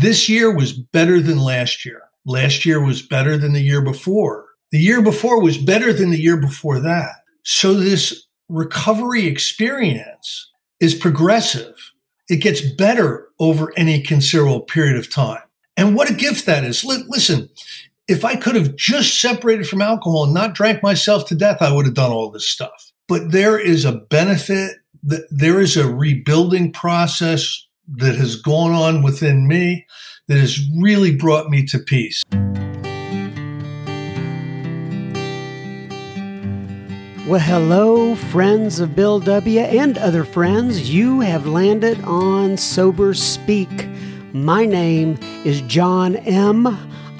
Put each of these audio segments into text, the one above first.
This year was better than last year. Last year was better than the year before. The year before was better than the year before that. So this recovery experience is progressive. It gets better over any considerable period of time. And what a gift that is. listen, if I could have just separated from alcohol and not drank myself to death, I would have done all this stuff. But there is a benefit, there is a rebuilding process that has gone on within me that has really brought me to peace. Well, hello, friends of Bill W. and other friends. You have landed on Sober Speak. My name is John M.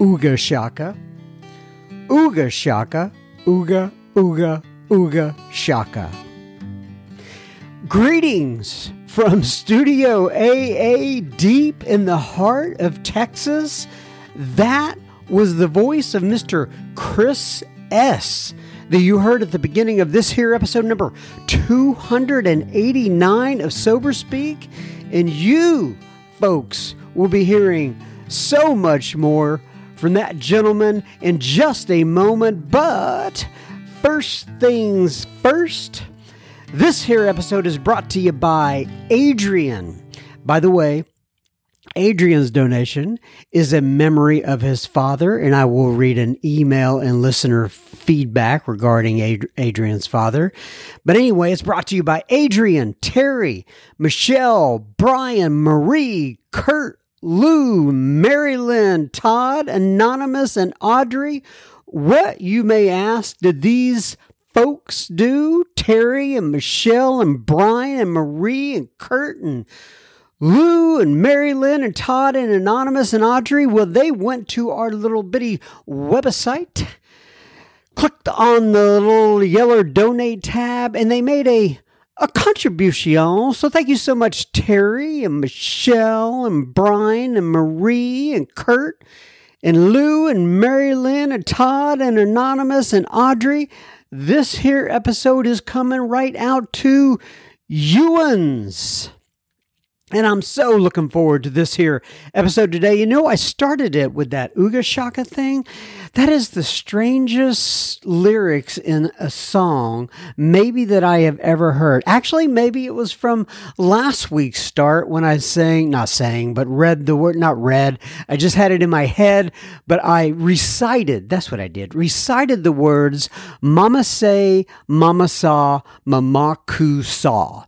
ooga shaka. Ooga shaka, ooga, ooga, ooga shaka. Greetings from Studio AA deep in the heart of Texas. That was the voice of Mr. Chris S that you heard at the beginning of this here episode number 289 of Sober Speak. And you, folks, will be hearing so much more from that gentleman in just a moment. But first things first, this here episode is brought to you by Adrian. By the way, Adrian's donation is a memory of his father, and I will read an email and listener feedback regarding Adrian's father. But anyway, it's brought to you by Adrian, Terry, Michelle, Brian, Marie, Kurt, Lou, Mary Lynn, Todd, Anonymous, and Audrey. What, you may ask, did these folks do? Terry and Michelle and Brian and Marie and Kurt and Lou and Mary Lynn and Todd and Anonymous and Audrey, well, they went to our little bitty website, clicked on the little yellow donate tab, and they made a a contribution. So thank you so much, Terry and Michelle and Brian and Marie and Kurt and Lou and Mary Lynn and Todd and Anonymous and Audrey. This here episode is coming right out to Ewan's. And I'm so looking forward to this here episode today. You know, I started it with that Ooga Shaka thing. That is the strangest lyrics in a song, maybe that I have ever heard. Actually, maybe it was from last week's start when I sang, not sang, but read the word, not read. I just had it in my head, but I recited, that's what I did, recited the words, Mama say, Mama saw, Mama ku saw.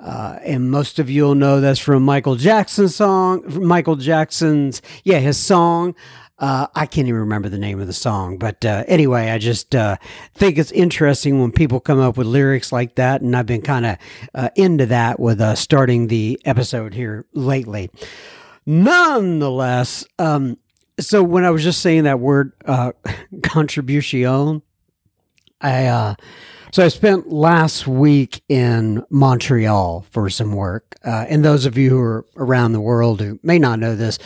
Uh, and most of you'll know that's from Michael Jackson's song. Michael Jackson's, yeah, his song. Uh, I can't even remember the name of the song, but uh, anyway, I just uh, think it's interesting when people come up with lyrics like that, and I've been kind of uh, into that with uh, starting the episode here lately. Nonetheless, um, so when I was just saying that word contribution, I so I spent last week in Montreal for some work. Uh, and those of you who are around the world who may not know this,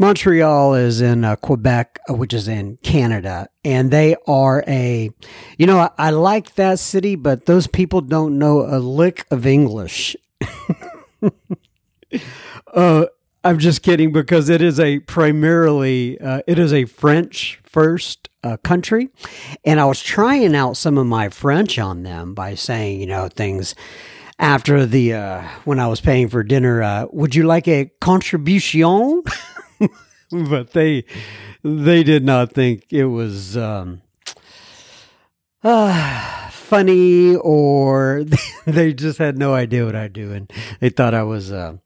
Montreal is in uh, Quebec, uh, which is in Canada, and they are a, you know, I, I like that city, but those people don't know a lick of English. uh, I'm just kidding because it is a primarily, uh, it is a French first uh, country. And I was trying out some of my French on them by saying, you know, things after the, uh, when I was paying for dinner, uh, would you like a contribution? but they, they did not think it was um, uh, funny or they just had no idea what I do. And they thought I was uh,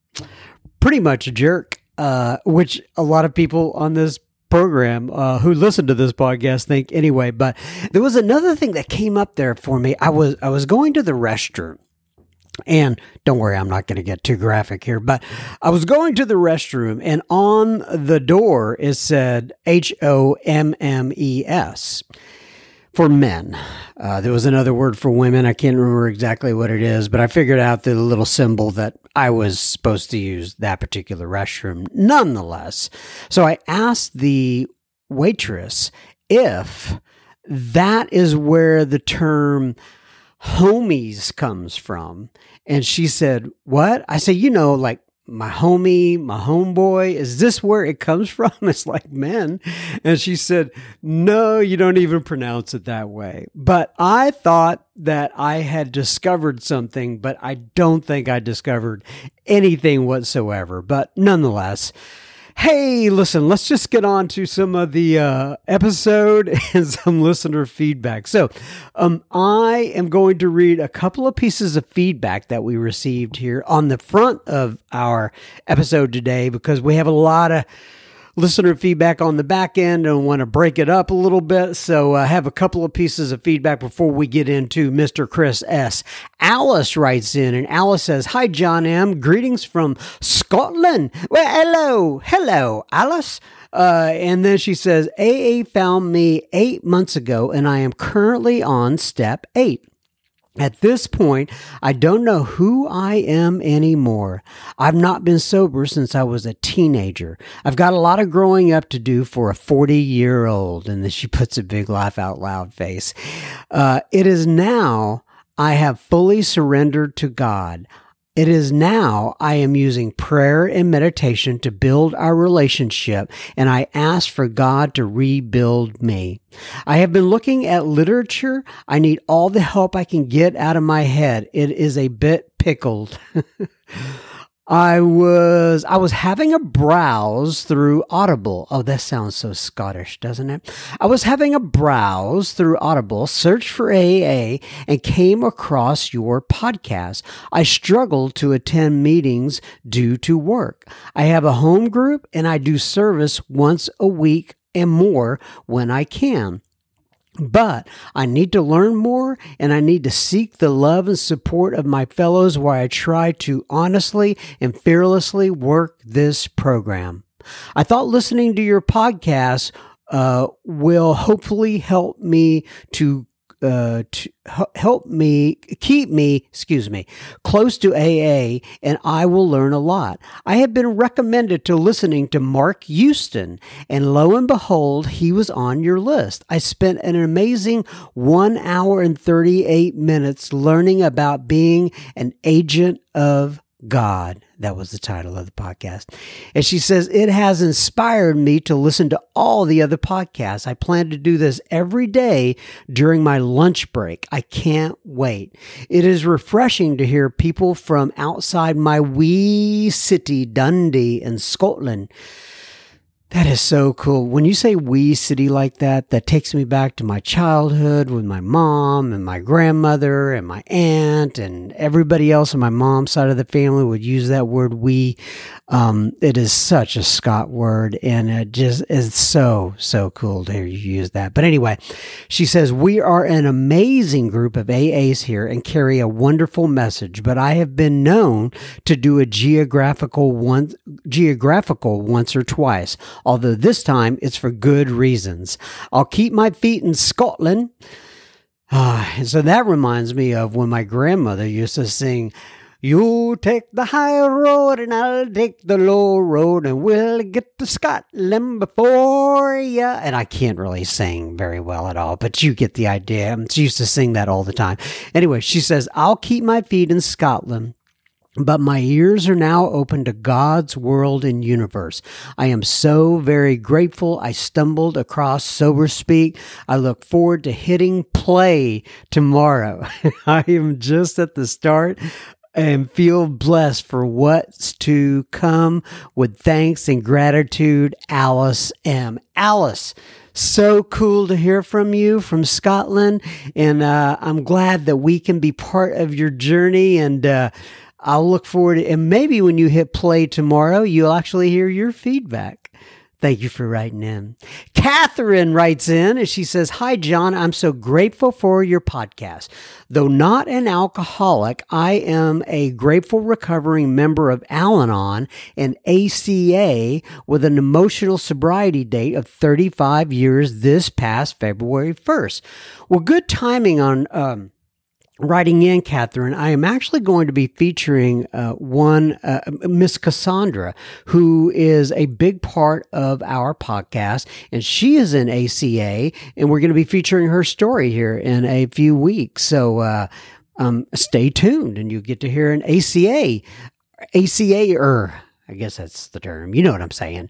pretty much a jerk, uh, which a lot of people on this program uh, who listen to this podcast think anyway. But there was another thing that came up there for me. I was I was going to the restroom. And don't worry, I'm not going to get too graphic here, but I was going to the restroom and on the door it said H O M M E S for men. Uh, there was another word for women. I can't remember exactly what it is, but I figured out the little symbol that I was supposed to use that particular restroom nonetheless. So I asked the waitress if that is where the term homies comes from. And she said, What? I said, You know, like my homie, my homeboy, is this where it comes from? It's like men. And she said, No, you don't even pronounce it that way. But I thought that I had discovered something, but I don't think I discovered anything whatsoever. But nonetheless, Hey, listen, let's just get on to some of the uh, episode and some listener feedback. So, um, I am going to read a couple of pieces of feedback that we received here on the front of our episode today because we have a lot of listener feedback on the back end and want to break it up a little bit. So I uh, have a couple of pieces of feedback before we get into Mr. Chris S. Alice writes in and Alice says, Hi, John M. Greetings from Scotland. Well, hello. Hello, Alice. Uh, and then she says, AA found me eight months ago and I am currently on step eight. At this point, I don't know who I am anymore. I've not been sober since I was a teenager. I've got a lot of growing up to do for a 40 year old. And then she puts a big laugh out loud face. Uh, it is now I have fully surrendered to God. It is now I am using prayer and meditation to build our relationship, and I ask for God to rebuild me. I have been looking at literature. I need all the help I can get out of my head. It is a bit pickled. I was I was having a browse through Audible. Oh, that sounds so Scottish, doesn't it? I was having a browse through Audible, search for AA, and came across your podcast. I struggled to attend meetings due to work. I have a home group and I do service once a week and more when I can. But I need to learn more and I need to seek the love and support of my fellows while I try to honestly and fearlessly work this program. I thought listening to your podcast uh, will hopefully help me to uh, to help me keep me, excuse me, close to AA, and I will learn a lot. I have been recommended to listening to Mark Houston, and lo and behold, he was on your list. I spent an amazing one hour and 38 minutes learning about being an agent of God. That was the title of the podcast. And she says, It has inspired me to listen to all the other podcasts. I plan to do this every day during my lunch break. I can't wait. It is refreshing to hear people from outside my wee city, Dundee, in Scotland that is so cool. When you say wee city like that, that takes me back to my childhood with my mom and my grandmother and my aunt and everybody else on my mom's side of the family would use that word we. Um, it is such a Scott word and it just is so, so cool to hear you use that. But anyway, she says, We are an amazing group of AAs here and carry a wonderful message, but I have been known to do a geographical one, geographical once or twice although this time it's for good reasons. I'll keep my feet in Scotland. Ah, so that reminds me of when my grandmother used to sing, You take the high road and I'll take the low road and we'll get to Scotland before ya. And I can't really sing very well at all, but you get the idea. She used to sing that all the time. Anyway, she says, I'll keep my feet in Scotland but my ears are now open to God's world and universe. I am so very grateful I stumbled across Sober Speak. I look forward to hitting play tomorrow. I am just at the start and feel blessed for what's to come with thanks and gratitude, Alice M. Alice, so cool to hear from you from Scotland. And uh, I'm glad that we can be part of your journey. And uh, I'll look forward to, and maybe when you hit play tomorrow, you'll actually hear your feedback. Thank you for writing in. Catherine writes in and she says, Hi, John. I'm so grateful for your podcast. Though not an alcoholic, I am a grateful recovering member of Al Anon and ACA with an emotional sobriety date of 35 years this past February 1st. Well, good timing on, um, writing in, Catherine, I am actually going to be featuring uh, one, uh, Miss Cassandra, who is a big part of our podcast, and she is in ACA, and we're going to be featuring her story here in a few weeks. So, uh, um, stay tuned, and you get to hear an ACA, ACA er I guess that's the term. You know what I'm saying.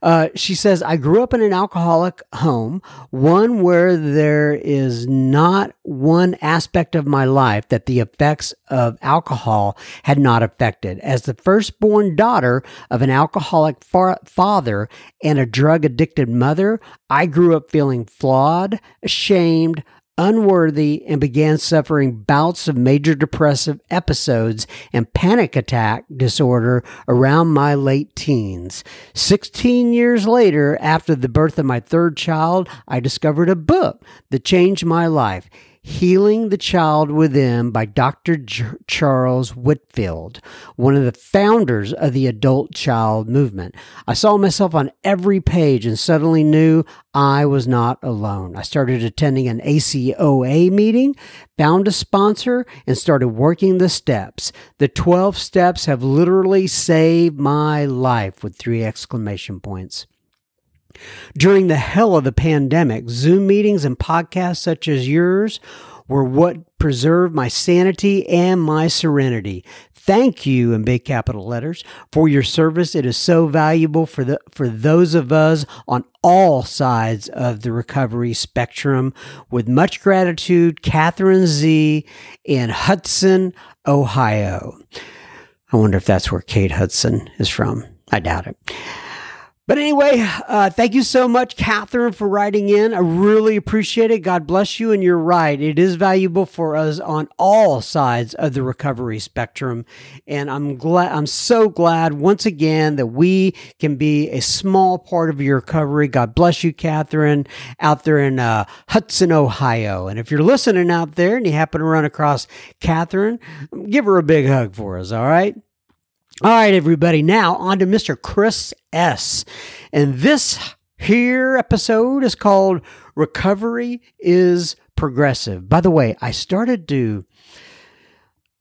Uh, she says, I grew up in an alcoholic home, one where there is not one aspect of my life that the effects of alcohol had not affected. As the firstborn daughter of an alcoholic far- father and a drug addicted mother, I grew up feeling flawed, ashamed, unworthy and began suffering bouts of major depressive episodes and panic attack disorder around my late teens. 16 years later, after the birth of my third child, I discovered a book that changed my life. Healing the Child Within by Dr. J- Charles Whitfield, one of the founders of the adult child movement. I saw myself on every page and suddenly knew I was not alone. I started attending an ACOA meeting, found a sponsor, and started working the steps. The 12 steps have literally saved my life with three exclamation points. During the hell of the pandemic, Zoom meetings and podcasts such as yours were what preserved my sanity and my serenity. Thank you in big capital letters for your service. It is so valuable for the for those of us on all sides of the recovery spectrum. With much gratitude, Catherine Z in Hudson, Ohio. I wonder if that's where Kate Hudson is from. I doubt it. But anyway, uh, thank you so much, Catherine, for writing in. I really appreciate it. God bless you. And you're right. It is valuable for us on all sides of the recovery spectrum. And I'm glad, I'm so glad once again that we can be a small part of your recovery. God bless you, Catherine, out there in uh, Hudson, Ohio. And if you're listening out there and you happen to run across Catherine, give her a big hug for us. All right. All right, everybody. Now on to Mr. Chris S. And this here episode is called Recovery is Progressive. By the way, I started to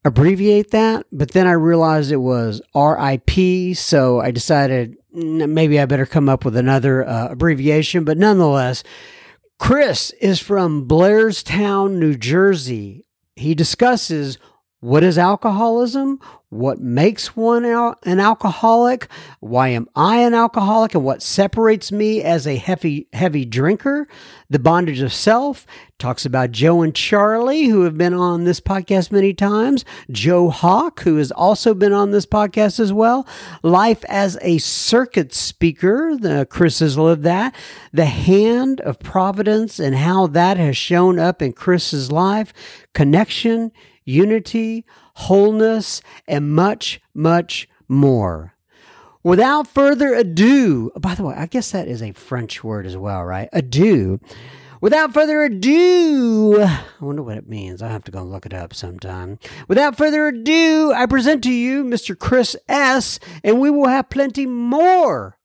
abbreviate that, but then I realized it was RIP. So I decided maybe I better come up with another uh, abbreviation. But nonetheless, Chris is from Blairstown, New Jersey. He discusses what is alcoholism? What makes one al- an alcoholic? Why am I an alcoholic? And what separates me as a heavy, heavy drinker? The bondage of self talks about Joe and Charlie, who have been on this podcast many times. Joe Hawk, who has also been on this podcast as well. Life as a circuit speaker. The, Chris has lived that. The hand of providence and how that has shown up in Chris's life. Connection unity, wholeness, and much, much more. Without further ado, oh, by the way, I guess that is a French word as well, right? Adieu. Without further ado, I wonder what it means. I have to go look it up sometime. Without further ado, I present to you Mr. Chris S., and we will have plenty more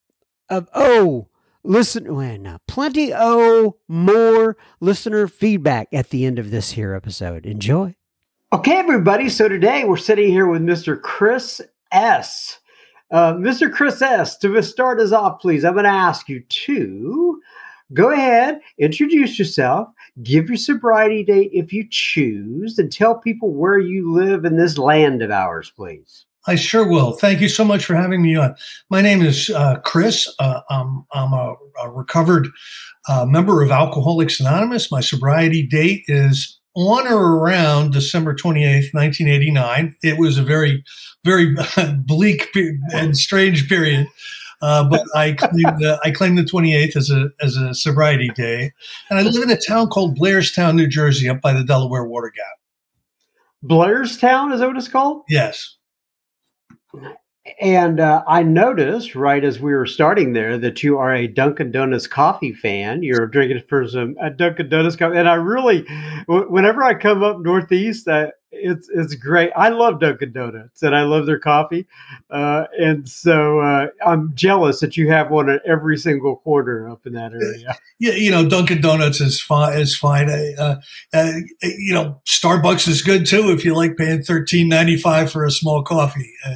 of oh, listen, oh, well, no, plenty oh more listener feedback at the end of this here episode. Enjoy. Okay, everybody. So today we're sitting here with Mr. Chris S. Uh, Mr. Chris S., to start us off, please, I'm going to ask you to go ahead, introduce yourself, give your sobriety date if you choose, and tell people where you live in this land of ours, please. I sure will. Thank you so much for having me on. My name is uh, Chris. Uh, I'm, I'm a, a recovered uh, member of Alcoholics Anonymous. My sobriety date is on or around December 28th, 1989. It was a very, very bleak and strange period. Uh, but I claimed the, I claimed the 28th as a as a sobriety day, and I live in a town called Blairstown, New Jersey, up by the Delaware Water Gap. Blairstown is that what it's called? Yes. And uh, I noticed right as we were starting there that you are a Dunkin' Donuts coffee fan. You're drinking for some a Dunkin' Donuts coffee, and I really, whenever I come up northeast, I, it's it's great. I love Dunkin' Donuts and I love their coffee, uh, and so uh, I'm jealous that you have one at every single corner up in that area. Yeah, you know Dunkin' Donuts is fine. Is fine. Uh, uh, you know Starbucks is good too if you like paying thirteen ninety five for a small coffee. Uh,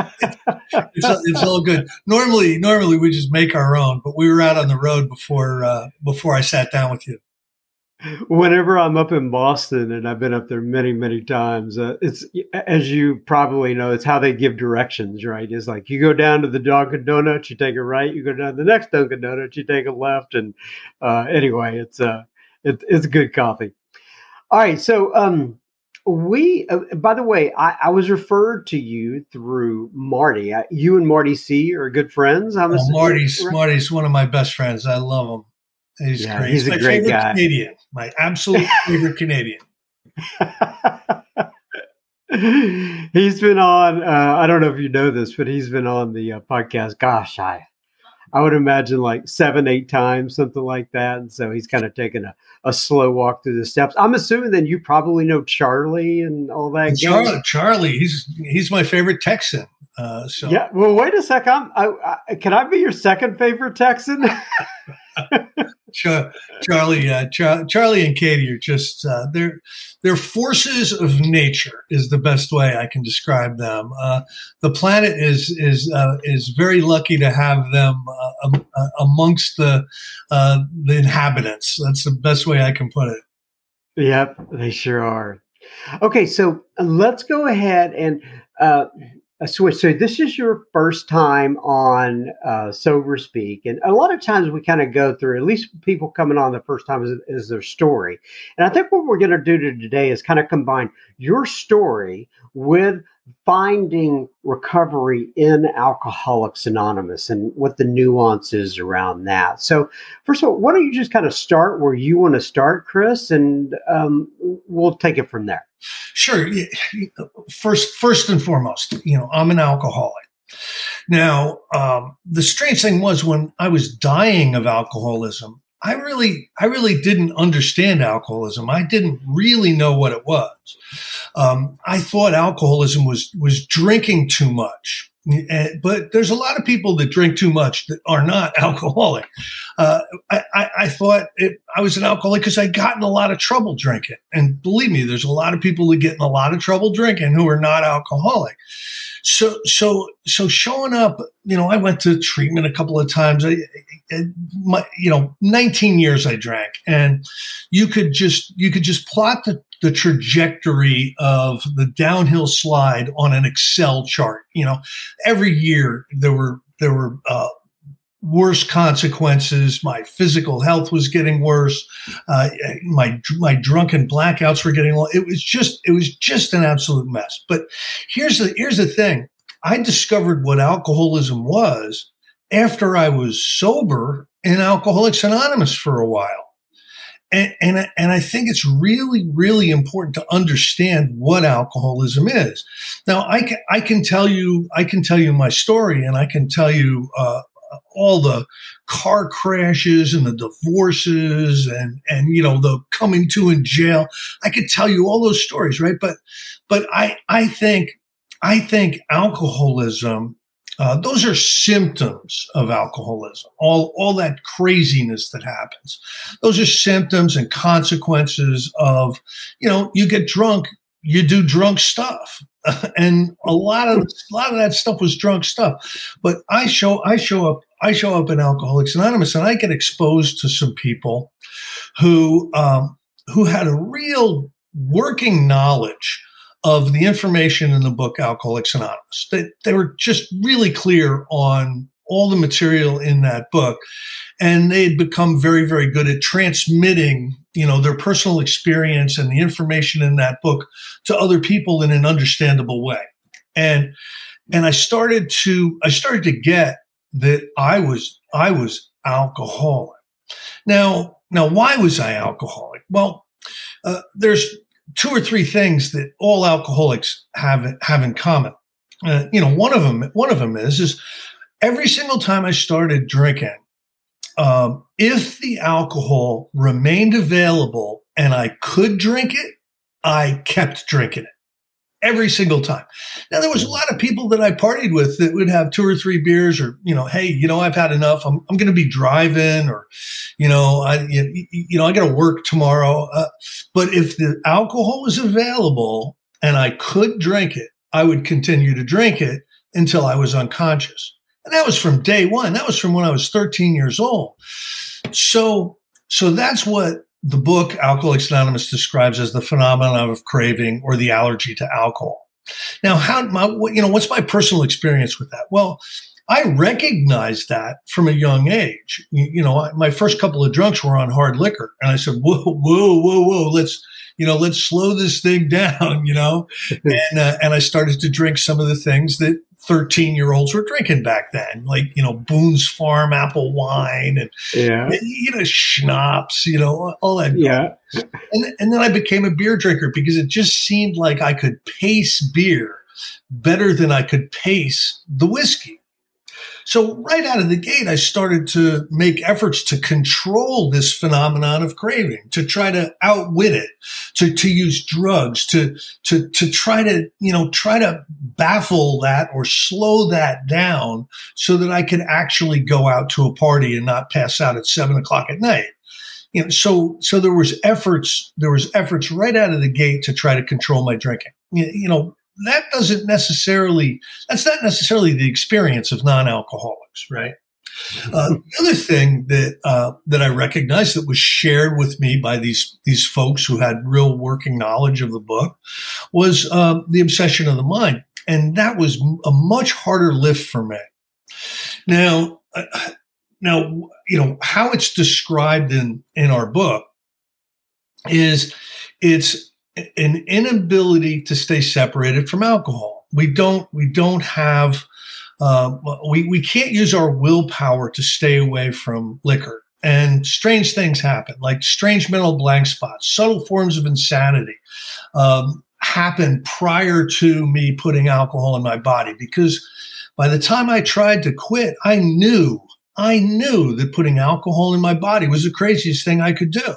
it's, it's all good. Normally, normally we just make our own, but we were out on the road before uh, before I sat down with you whenever I'm up in Boston, and I've been up there many, many times, uh, it's as you probably know, it's how they give directions, right? It's like you go down to the Dunkin' Donuts, you take a right, you go down to the next Dunkin' Donuts, you take a left, and uh, anyway, it's uh, it, it's good coffee. All right, so um, we, uh, by the way, I, I, was referred to you through Marty. I, you and Marty C are good friends. I'm oh, Marty's right? Marty's one of my best friends. I love him. He's yeah, great. He's, he's a great guy. Canadian, my absolute favorite Canadian. he's been on. Uh, I don't know if you know this, but he's been on the uh, podcast. Gosh, I, I would imagine like seven, eight times, something like that. And so he's kind of taken a, a slow walk through the steps. I'm assuming then you probably know Charlie and all that. Charlie, Charlie, he's he's my favorite Texan. Uh, so yeah. Well, wait a sec. I'm. I, I, can I be your second favorite Texan? Charlie, uh, Char- Charlie and Katie are just uh, they're they're forces of nature is the best way I can describe them. Uh, the planet is is uh, is very lucky to have them uh, uh, amongst the the inhabitants. That's the best way I can put it. Yep, they sure are. Okay, so let's go ahead and a switch. So this is your first time on uh, Sober Speak, and a lot of times we kind of go through. At least people coming on the first time is, is their story, and I think what we're going to do today is kind of combine your story with finding recovery in Alcoholics Anonymous and what the nuances around that. So, first of all, why don't you just kind of start where you want to start, Chris, and um, we'll take it from there. Sure. First, first and foremost, you know, I'm an alcoholic. Now, um, the strange thing was when I was dying of alcoholism, I really, I really didn't understand alcoholism. I didn't really know what it was. Um, I thought alcoholism was was drinking too much. And, but there's a lot of people that drink too much that are not alcoholic. Uh, I, I, I, thought it, I was an alcoholic because I got in a lot of trouble drinking. And believe me, there's a lot of people that get in a lot of trouble drinking who are not alcoholic. So, so, so showing up, you know, I went to treatment a couple of times. I, I, my, you know, 19 years I drank and you could just, you could just plot the, the trajectory of the downhill slide on an Excel chart. You know, every year there were, there were, uh, worse consequences. My physical health was getting worse. Uh, my my drunken blackouts were getting. long. It was just it was just an absolute mess. But here's the here's the thing. I discovered what alcoholism was after I was sober in Alcoholics Anonymous for a while. And, and, and I think it's really, really important to understand what alcoholism is. Now, I can, I can tell you, I can tell you my story and I can tell you, uh, all the car crashes and the divorces and and you know the coming to in jail i could tell you all those stories right but but i i think i think alcoholism uh, those are symptoms of alcoholism all all that craziness that happens. Those are symptoms and consequences of you know you get drunk you do drunk stuff. And a lot of a lot of that stuff was drunk stuff. But i show i show up i show up in alcoholics anonymous and i get exposed to some people who um, who had a real working knowledge of the information in the book alcoholics anonymous they, they were just really clear on all the material in that book and they had become very, very good at transmitting, you know, their personal experience and the information in that book to other people in an understandable way. And and I started to I started to get that I was I was alcoholic. Now, now why was I alcoholic? Well, uh, there's two or three things that all alcoholics have have in common. Uh, you know, one of them one of them is is every single time I started drinking, um, if the alcohol remained available and I could drink it, I kept drinking it every single time. Now there was a lot of people that I partied with that would have two or three beers, or you know, hey, you know, I've had enough. I'm I'm going to be driving, or you know, I you, you know, I got to work tomorrow. Uh, but if the alcohol was available and I could drink it, I would continue to drink it until I was unconscious. And that was from day one. That was from when I was 13 years old. So so that's what the book Alcoholics Anonymous describes as the phenomenon of craving or the allergy to alcohol. Now, how my you know what's my personal experience with that? Well, I recognized that from a young age. You, you know, my first couple of drunks were on hard liquor, and I said, "Whoa, whoa, whoa, whoa! Let's you know, let's slow this thing down." You know, and uh, and I started to drink some of the things that 13 year olds were drinking back then, like, you know, Boone's Farm apple wine and, yeah. you know, schnapps, you know, all that. Yeah. And, and then I became a beer drinker because it just seemed like I could pace beer better than I could pace the whiskey. So right out of the gate, I started to make efforts to control this phenomenon of craving, to try to outwit it, to, to use drugs, to, to, to try to, you know, try to baffle that or slow that down so that I could actually go out to a party and not pass out at seven o'clock at night you know, so so there was efforts there was efforts right out of the gate to try to control my drinking. You, you know, that doesn't necessarily that's not necessarily the experience of non-alcoholics right uh, the other thing that uh, that I recognized that was shared with me by these these folks who had real working knowledge of the book was uh, the obsession of the mind, and that was a much harder lift for me. Now, uh, now you know how it's described in in our book is it's an inability to stay separated from alcohol. We don't we don't have uh, we we can't use our willpower to stay away from liquor. And strange things happen, like strange mental blank spots, subtle forms of insanity um, happen prior to me putting alcohol in my body. Because by the time I tried to quit, I knew I knew that putting alcohol in my body was the craziest thing I could do.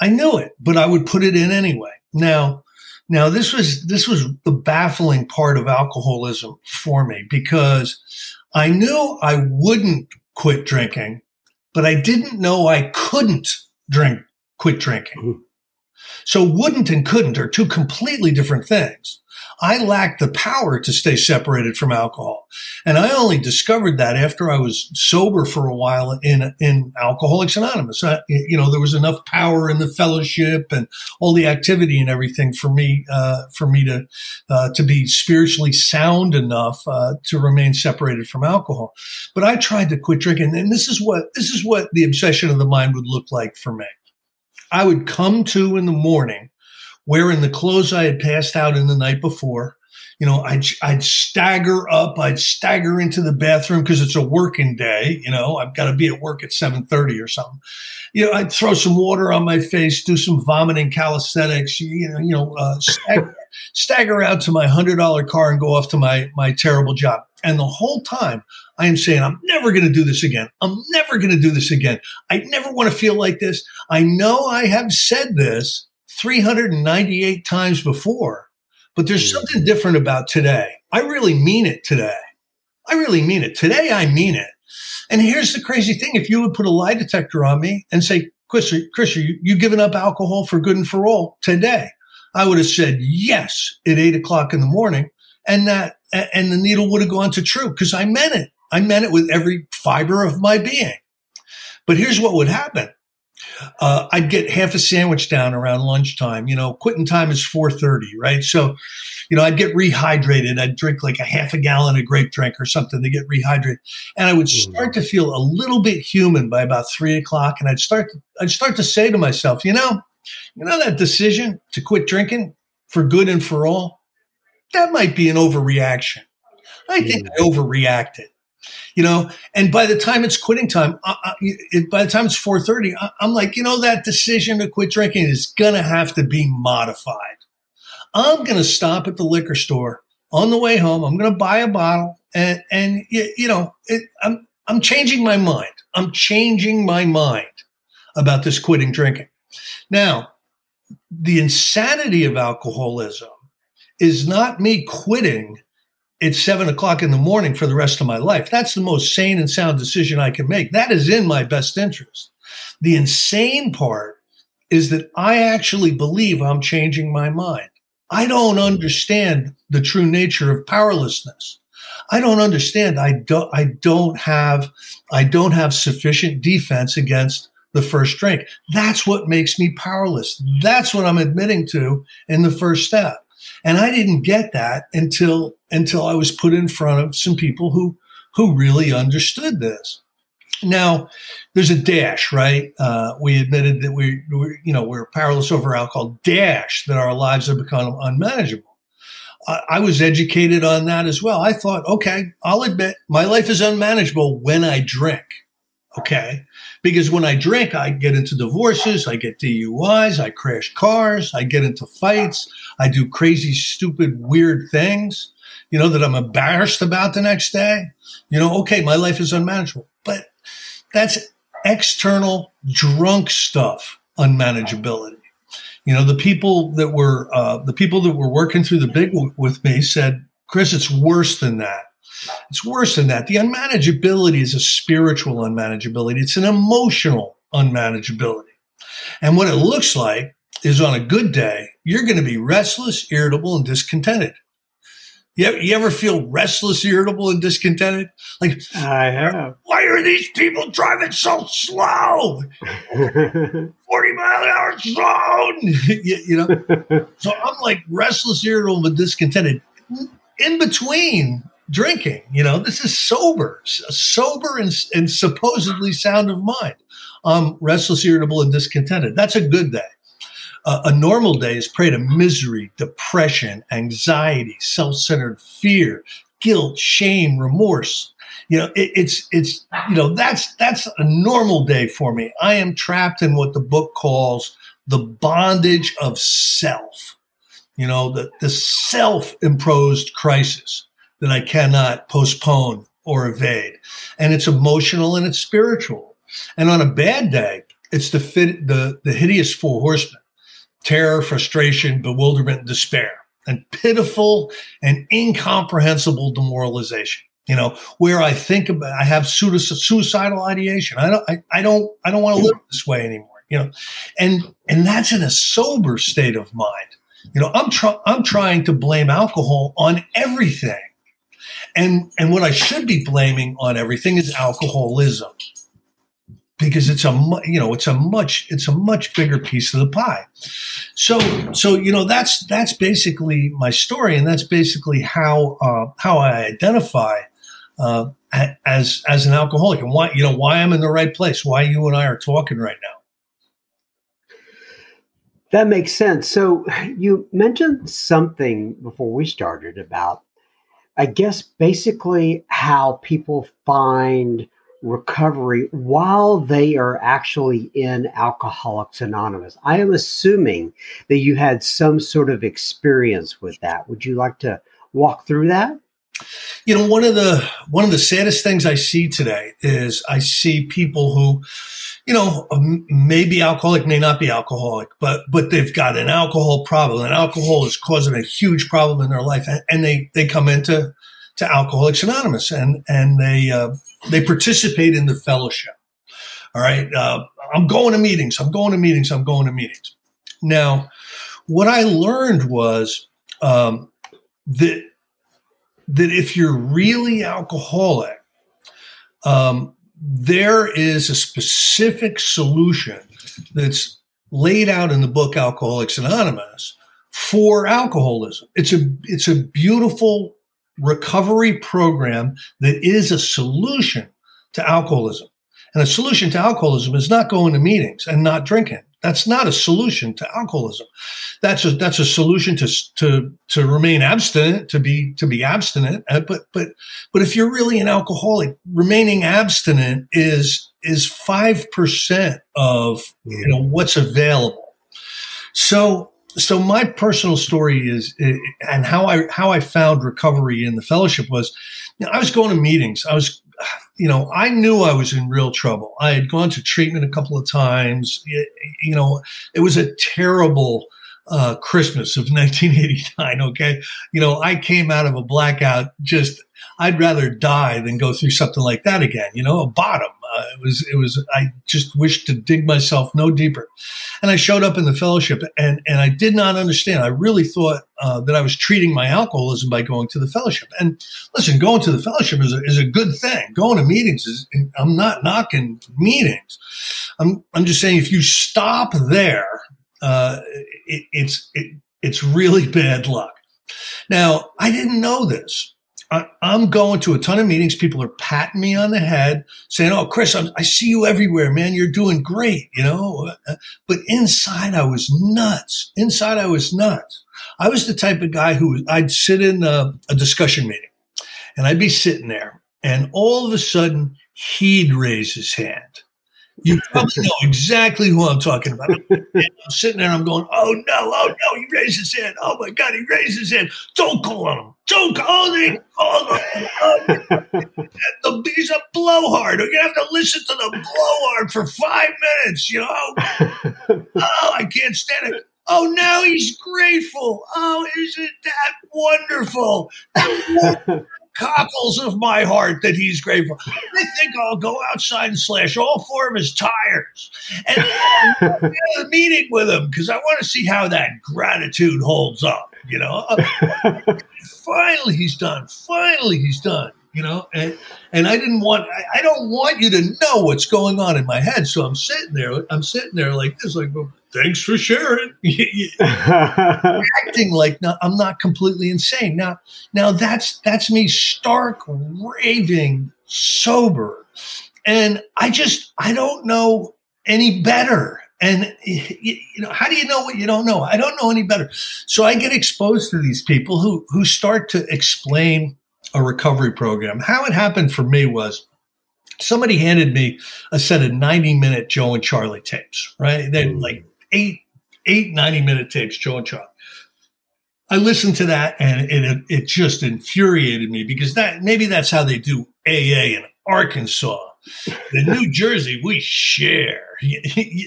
I knew it, but I would put it in anyway. Now, now this was this was the baffling part of alcoholism for me because I knew I wouldn't quit drinking, but I didn't know I couldn't drink quit drinking. Mm-hmm. So wouldn't and couldn't are two completely different things. I lacked the power to stay separated from alcohol. And I only discovered that after I was sober for a while in, in Alcoholics Anonymous. I, you know, there was enough power in the fellowship and all the activity and everything for me, uh, for me to, uh, to be spiritually sound enough, uh, to remain separated from alcohol. But I tried to quit drinking. And this is what, this is what the obsession of the mind would look like for me. I would come to in the morning wearing the clothes I had passed out in the night before. You know, I'd, I'd stagger up, I'd stagger into the bathroom because it's a working day. You know, I've got to be at work at 730 or something. You know, I'd throw some water on my face, do some vomiting calisthenics, you know, you know, uh, stagger, stagger out to my hundred dollar car and go off to my, my terrible job. And the whole time I am saying, I'm never going to do this again. I'm never going to do this again. I never want to feel like this. I know I have said this, 398 times before, but there's mm. something different about today. I really mean it today. I really mean it. Today, I mean it. And here's the crazy thing. If you would put a lie detector on me and say, Chris, Chris, are you, you giving up alcohol for good and for all today? I would have said yes at eight o'clock in the morning. And that, and the needle would have gone to true because I meant it. I meant it with every fiber of my being. But here's what would happen. Uh, I'd get half a sandwich down around lunchtime. You know, quitting time is four thirty, right? So, you know, I'd get rehydrated. I'd drink like a half a gallon of grape drink or something to get rehydrated, and I would mm. start to feel a little bit human by about three o'clock. And I'd start, to, I'd start to say to myself, you know, you know that decision to quit drinking for good and for all, that might be an overreaction. I think mm. I overreacted you know? And by the time it's quitting time uh, uh, I, I, it, by the time it's 4.30 I, i'm like you know that decision to quit drinking is gonna have to be modified. I'm gonna stop at the liquor store on the way home. I'm gonna buy a bottle and and you know it, i'm i'm changing my mind. I'm changing my mind about this quitting drinking. Now the insanity of alcoholism is not me quitting it's seven o'clock in the morning for the rest of my life. That's the most sane and sound decision I can make. That is in my best interest. The insane part is that I actually believe I'm changing my mind. I don't understand the true nature of powerlessness. I don't understand. I don't, I don't have, I don't have sufficient defense against the first drink. That's what makes me powerless. That's what I'm admitting to in the first step. And I didn't get that until until I was put in front of some people who who really understood this. Now, there's a dash, right? Uh, we admitted that we, we, you know, we're powerless over alcohol. Dash that our lives have become unmanageable. I, I was educated on that as well. I thought, okay, I'll admit my life is unmanageable when I drink. Okay. Because when I drink, I get into divorces, I get DUIs, I crash cars, I get into fights, I do crazy, stupid, weird things, you know, that I'm embarrassed about the next day. You know, okay, my life is unmanageable. But that's external drunk stuff, unmanageability. You know, the people that were uh, the people that were working through the big w- with me said, Chris, it's worse than that. It's worse than that. The unmanageability is a spiritual unmanageability. It's an emotional unmanageability. And what it looks like is on a good day, you're going to be restless, irritable, and discontented. You ever, you ever feel restless, irritable, and discontented? Like, I have. Why are these people driving so slow? 40 mile an hour zone. you, you know? so I'm like restless, irritable, and discontented. In between drinking. You know, this is sober, sober and, and supposedly sound of mind. Um, restless, irritable, and discontented. That's a good day. Uh, a normal day is prey to misery, depression, anxiety, self-centered fear, guilt, shame, remorse. You know, it, it's it's you know that's that's a normal day for me. I am trapped in what the book calls the bondage of self. You know, the the self-imposed crisis that I cannot postpone or evade. And it's emotional and it's spiritual. And on a bad day, it's the fit, the, the hideous four horsemen terror, frustration, bewilderment, despair, and pitiful and incomprehensible demoralization. You know, where I think about, I have suicidal ideation. I don't, I, I don't, I don't want to live this way anymore. You know, and and that's in a sober state of mind. You know, I'm trying, I'm trying to blame alcohol on everything and and what I should be blaming on everything is alcoholism because it's a you know it's a much it's a much bigger piece of the pie. So so you know that's that's basically my story, and that's basically how uh, how I identify uh, as as an alcoholic, and why you know why I'm in the right place, why you and I are talking right now. That makes sense. So you mentioned something before we started about I guess basically how people find recovery while they are actually in Alcoholics Anonymous. I am assuming that you had some sort of experience with that. Would you like to walk through that? You know, one of the one of the saddest things I see today is I see people who you know, um, maybe alcoholic, may not be alcoholic, but but they've got an alcohol problem, and alcohol is causing a huge problem in their life, and, and they they come into to Alcoholics Anonymous, and and they uh, they participate in the fellowship. All right, uh, I'm going to meetings. I'm going to meetings. I'm going to meetings. Now, what I learned was um, that that if you're really alcoholic, um, there is a specific solution that's laid out in the book Alcoholics Anonymous for alcoholism. It's a it's a beautiful recovery program that is a solution to alcoholism. And a solution to alcoholism is not going to meetings and not drinking. That's not a solution to alcoholism. That's a that's a solution to to to remain abstinent, to be to be abstinent. Uh, but but but if you're really an alcoholic, remaining abstinent is is five percent of you know what's available. So so my personal story is and how I how I found recovery in the fellowship was you know, I was going to meetings. I was you know, I knew I was in real trouble. I had gone to treatment a couple of times. You know, it was a terrible uh, Christmas of 1989. Okay. You know, I came out of a blackout just, I'd rather die than go through something like that again, you know, a bottom. Uh, it was, it was, I just wished to dig myself no deeper. And I showed up in the fellowship and, and I did not understand. I really thought uh, that I was treating my alcoholism by going to the fellowship. And listen, going to the fellowship is a, is a good thing. Going to meetings is, I'm not knocking meetings. I'm, I'm just saying if you stop there, uh, it, it's, it, it's really bad luck. Now, I didn't know this. I, am going to a ton of meetings. People are patting me on the head, saying, "Oh, Chris, I'm, i see you everywhere, man. You're doing great," you know. But inside, I was nuts. Inside, I was nuts. I was the type of guy who I'd sit in a, a discussion meeting, and I'd be sitting there, and all of a sudden, he'd raise his hand. You probably know exactly who I'm talking about. I'm sitting there, I'm going, oh no, oh no, he raised his hand. Oh my God, he raised his hand. Don't call on him. Don't call him. Call him. He's a blowhard. You have to listen to the blowhard for five minutes, you know? Oh, I can't stand it. Oh, now he's grateful. Oh, isn't that wonderful? cockles of my heart that he's grateful. I think I'll go outside and slash all four of his tires and have a meeting with him because I want to see how that gratitude holds up. You know, finally he's done. Finally he's done. You know, and and I didn't want. I, I, don't want you to know what's going on in my head. So I'm sitting there. I'm sitting there like this, like. Thanks for sharing. Acting like no, I'm not completely insane. Now, now that's that's me stark raving sober, and I just I don't know any better. And you know, how do you know what you don't know? I don't know any better. So I get exposed to these people who who start to explain a recovery program. How it happened for me was somebody handed me a set of 90 minute Joe and Charlie tapes, right? They mm. like eight, eight 90 minute tapes, Joe and Chuck. I listened to that and it, it just infuriated me because that maybe that's how they do AA in Arkansas. In New Jersey, we share, you,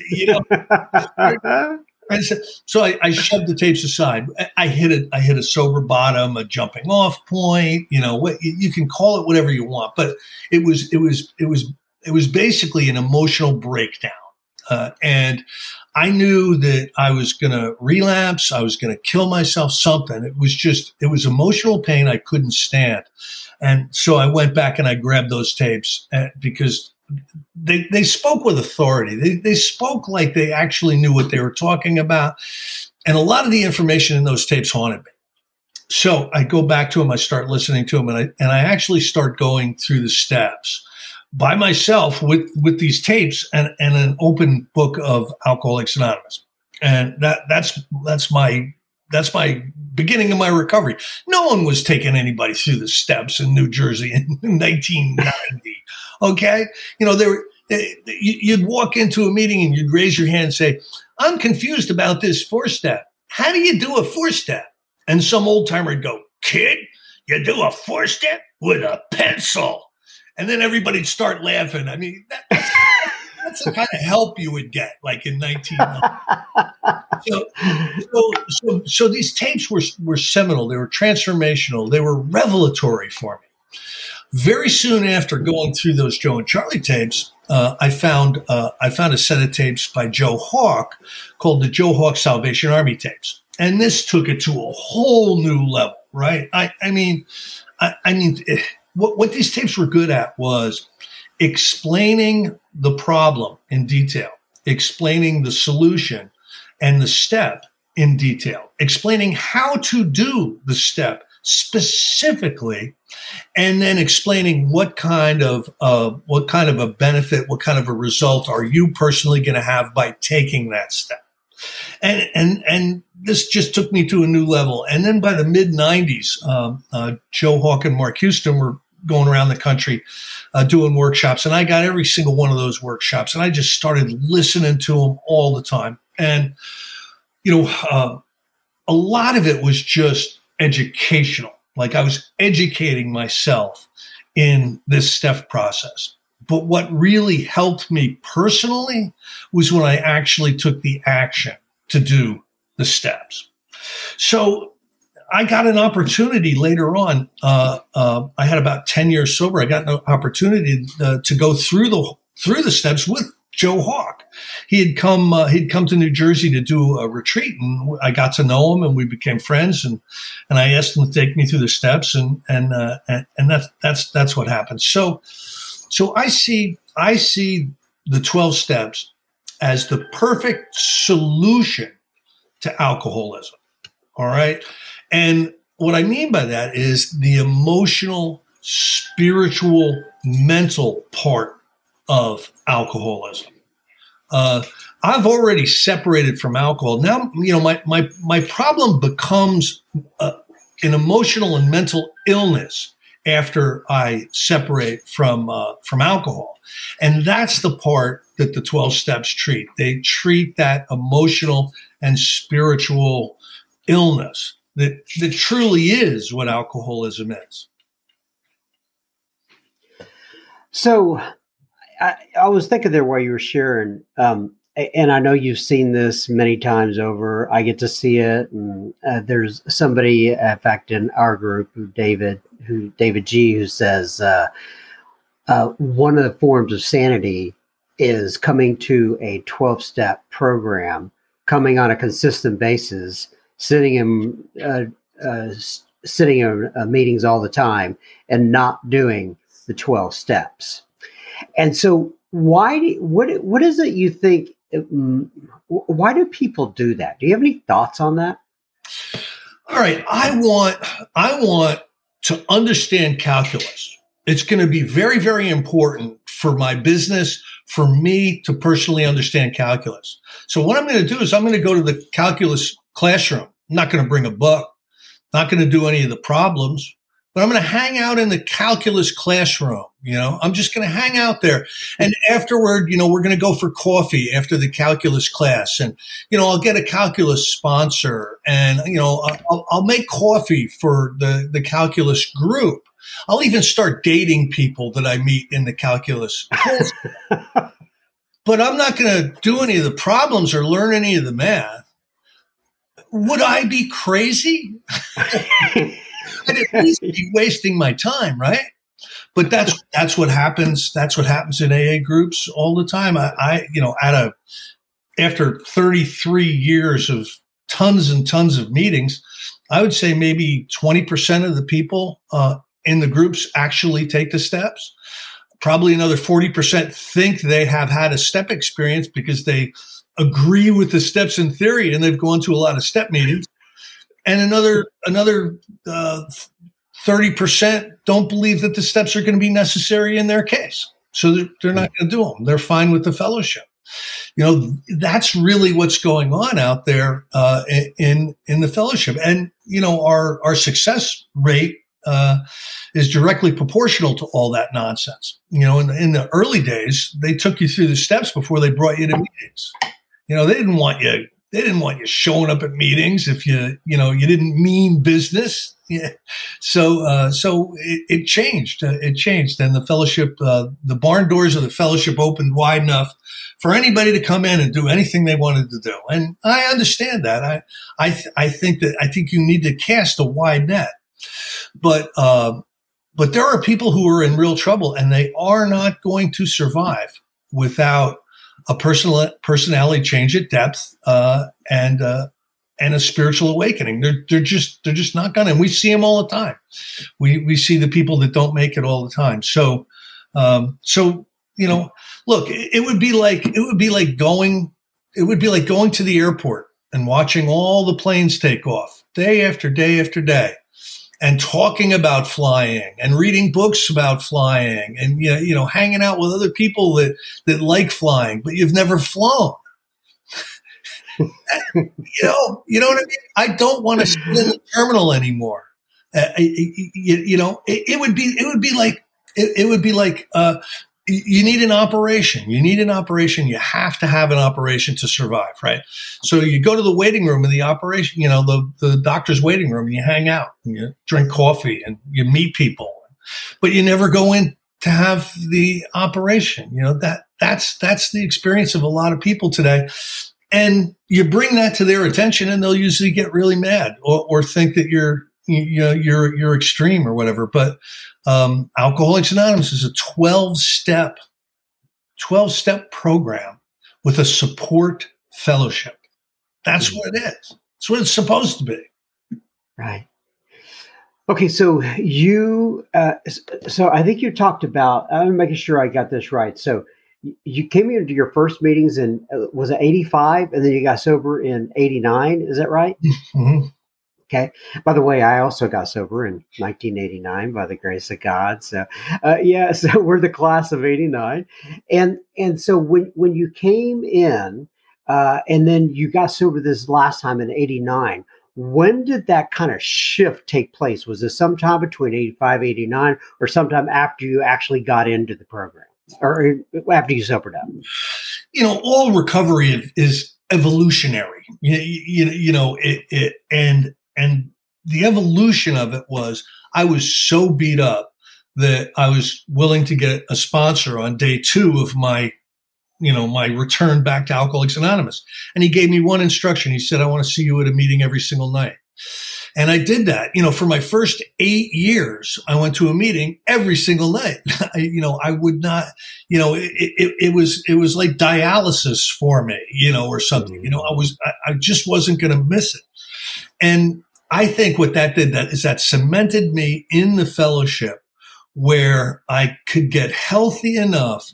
you know. And so, so I, I, shoved the tapes aside. I hit a, I hit a sober bottom, a jumping off point. You know, what you can call it whatever you want, but it was, it was, it was, it was basically an emotional breakdown. Uh, and I knew that I was going to relapse. I was going to kill myself, something. It was just, it was emotional pain I couldn't stand. And so I went back and I grabbed those tapes uh, because they, they spoke with authority. They, they spoke like they actually knew what they were talking about. And a lot of the information in those tapes haunted me. So I go back to them, I start listening to them, and I, and I actually start going through the steps by myself with with these tapes and, and an open book of Alcoholics Anonymous. And that that's that's my that's my beginning of my recovery. No one was taking anybody through the steps in New Jersey in 1990. okay, you know there you'd walk into a meeting and you'd raise your hand and say, "I'm confused about this four step. How do you do a four step?" And some old timer would go, "Kid, you do a four step with a pencil." And then everybody'd start laughing. I mean, that, that's, that's, the kind of help you would get, like in 1990. so, so, so, so these tapes were, were seminal. They were transformational. They were revelatory for me. Very soon after going through those Joe and Charlie tapes, uh, I found uh, I found a set of tapes by Joe Hawk called the Joe Hawk Salvation Army tapes, and this took it to a whole new level. Right? I, I mean, I, I mean. What, what these tapes were good at was explaining the problem in detail, explaining the solution and the step in detail, explaining how to do the step specifically, and then explaining what kind of uh, what kind of a benefit, what kind of a result are you personally going to have by taking that step. And and and this just took me to a new level. And then by the mid '90s, um, uh, Joe Hawk and Mark Houston were going around the country uh, doing workshops, and I got every single one of those workshops, and I just started listening to them all the time. And you know, uh, a lot of it was just educational. Like I was educating myself in this step process. But what really helped me personally was when I actually took the action to do the steps. So I got an opportunity later on. Uh, uh, I had about ten years sober. I got an opportunity uh, to go through the through the steps with Joe Hawk. He had come uh, he'd come to New Jersey to do a retreat, and I got to know him, and we became friends. and And I asked him to take me through the steps, and and uh, and, and that's that's that's what happened. So so I see I see the twelve steps as the perfect solution to alcoholism. All right, and what I mean by that is the emotional, spiritual, mental part of alcoholism. Uh, I've already separated from alcohol. Now, you know, my my my problem becomes uh, an emotional and mental illness after I separate from uh, from alcohol, and that's the part that the twelve steps treat. They treat that emotional and spiritual illness that that truly is what alcoholism is. So I, I, was thinking there while you were sharing, um, and I know you've seen this many times over. I get to see it, and uh, there's somebody, in fact, in our group, David, who David G, who says uh, uh, one of the forms of sanity is coming to a 12 step program, coming on a consistent basis, sitting in uh, uh, sitting in uh, meetings all the time, and not doing the 12 steps and so, why? Do, what What is it you think? Mm, why do people do that? Do you have any thoughts on that? All right, I want I want to understand calculus. It's going to be very very important for my business for me to personally understand calculus. So what I'm going to do is I'm going to go to the calculus classroom. I'm not going to bring a book. Not going to do any of the problems but I'm going to hang out in the calculus classroom. You know, I'm just going to hang out there. And afterward, you know, we're going to go for coffee after the calculus class. And, you know, I'll get a calculus sponsor and, you know, I'll, I'll make coffee for the, the calculus group. I'll even start dating people that I meet in the calculus but I'm not going to do any of the problems or learn any of the math. Would I be crazy? I'd at least be wasting my time, right? But that's that's what happens. That's what happens in AA groups all the time. I, I you know, at a after 33 years of tons and tons of meetings, I would say maybe 20% of the people uh, in the groups actually take the steps. Probably another 40% think they have had a step experience because they agree with the steps in theory and they've gone to a lot of step meetings and another another uh, thirty percent don't believe that the steps are going to be necessary in their case, so they're, they're not going to do them. They're fine with the fellowship. You know, that's really what's going on out there uh, in in the fellowship, and you know, our our success rate uh, is directly proportional to all that nonsense. You know, in the, in the early days, they took you through the steps before they brought you to meetings. You know, they didn't want you they didn't want you showing up at meetings if you you know you didn't mean business. Yeah. so uh, so it, it changed uh, it changed. And the fellowship uh, the barn doors of the fellowship opened wide enough for anybody to come in and do anything they wanted to do. And i understand that. I i, th- I think that i think you need to cast a wide net. But uh, but there are people who are in real trouble and they are not going to survive without a personal personality change at depth uh, and uh, and a spiritual awakening. They're they're just they're just not gonna. And we see them all the time. We we see the people that don't make it all the time. So um, so you know, look, it, it would be like it would be like going it would be like going to the airport and watching all the planes take off day after day after day and talking about flying and reading books about flying and you know, hanging out with other people that that like flying but you've never flown. You know you know what i mean? I don't want to sit in the terminal anymore. Uh, you, you, know it, it, would be it would be like it, it would be like uh, you need an operation. You need an operation. You have to have an operation to survive, right? So you go to the waiting room in the operation, you know, the, the doctor's waiting room and you hang out and you drink coffee and you meet people, but you never go in to have the operation. You know, that that's, that's the experience of a lot of people today. And you bring that to their attention and they'll usually get really mad or, or think that you're, you know, you're, you're extreme or whatever. But, um, Alcoholics Anonymous is a 12 step, 12 step program with a support fellowship. That's mm-hmm. what it is. That's what it's supposed to be. Right. Okay, so you, uh, so I think you talked about. I'm making sure I got this right. So you came into your first meetings in uh, was it 85, and then you got sober in 89. Is that right? Mm-hmm. Okay. By the way, I also got sober in 1989 by the grace of God. So, uh, yeah, so we're the class of 89. And, and so when, when you came in, uh, and then you got sober this last time in 89, when did that kind of shift take place? Was this sometime between 85, 89, or sometime after you actually got into the program or after you sobered up? You know, all recovery is evolutionary. You, you, you know, it, it, and and the evolution of it was I was so beat up that I was willing to get a sponsor on day two of my, you know, my return back to Alcoholics Anonymous. And he gave me one instruction. He said, I want to see you at a meeting every single night. And I did that. You know, for my first eight years, I went to a meeting every single night. I, you know, I would not, you know, it, it, it, was, it was like dialysis for me, you know, or something, you mm. know, I was, I, I just wasn't going to miss it. And I think what that did that is that cemented me in the fellowship where I could get healthy enough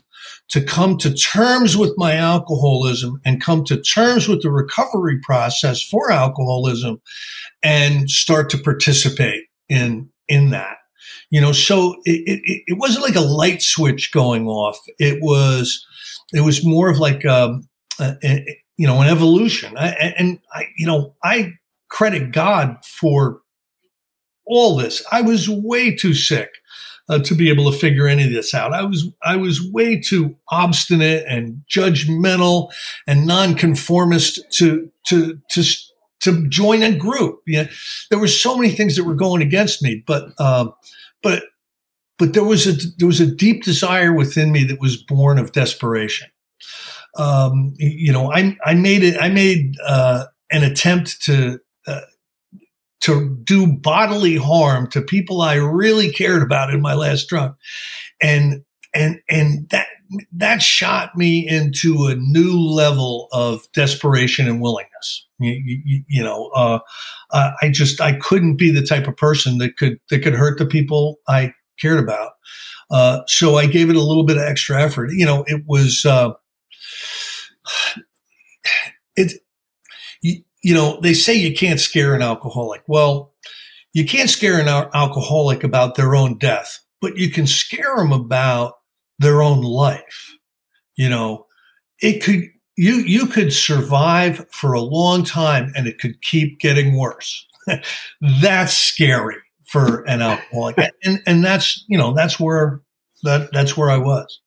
to come to terms with my alcoholism and come to terms with the recovery process for alcoholism and start to participate in in that. You know so it, it, it wasn't like a light switch going off. It was it was more of like um, a, a, you know an evolution. I, and I you know I credit God for all this. I was way too sick uh, to be able to figure any of this out. I was I was way too obstinate and judgmental and nonconformist to to to to join a group. Yeah, there were so many things that were going against me, but uh, but but there was a there was a deep desire within me that was born of desperation. Um, you know, I I made it. I made uh, an attempt to to do bodily harm to people I really cared about in my last drunk. And, and, and that, that shot me into a new level of desperation and willingness. You, you, you know, uh, uh, I just, I couldn't be the type of person that could, that could hurt the people I cared about. Uh, so I gave it a little bit of extra effort. You know, it was, uh, it, you know, they say you can't scare an alcoholic. Well, you can't scare an alcoholic about their own death, but you can scare them about their own life. You know, it could, you, you could survive for a long time and it could keep getting worse. that's scary for an alcoholic. and, and that's, you know, that's where, that, that's where I was.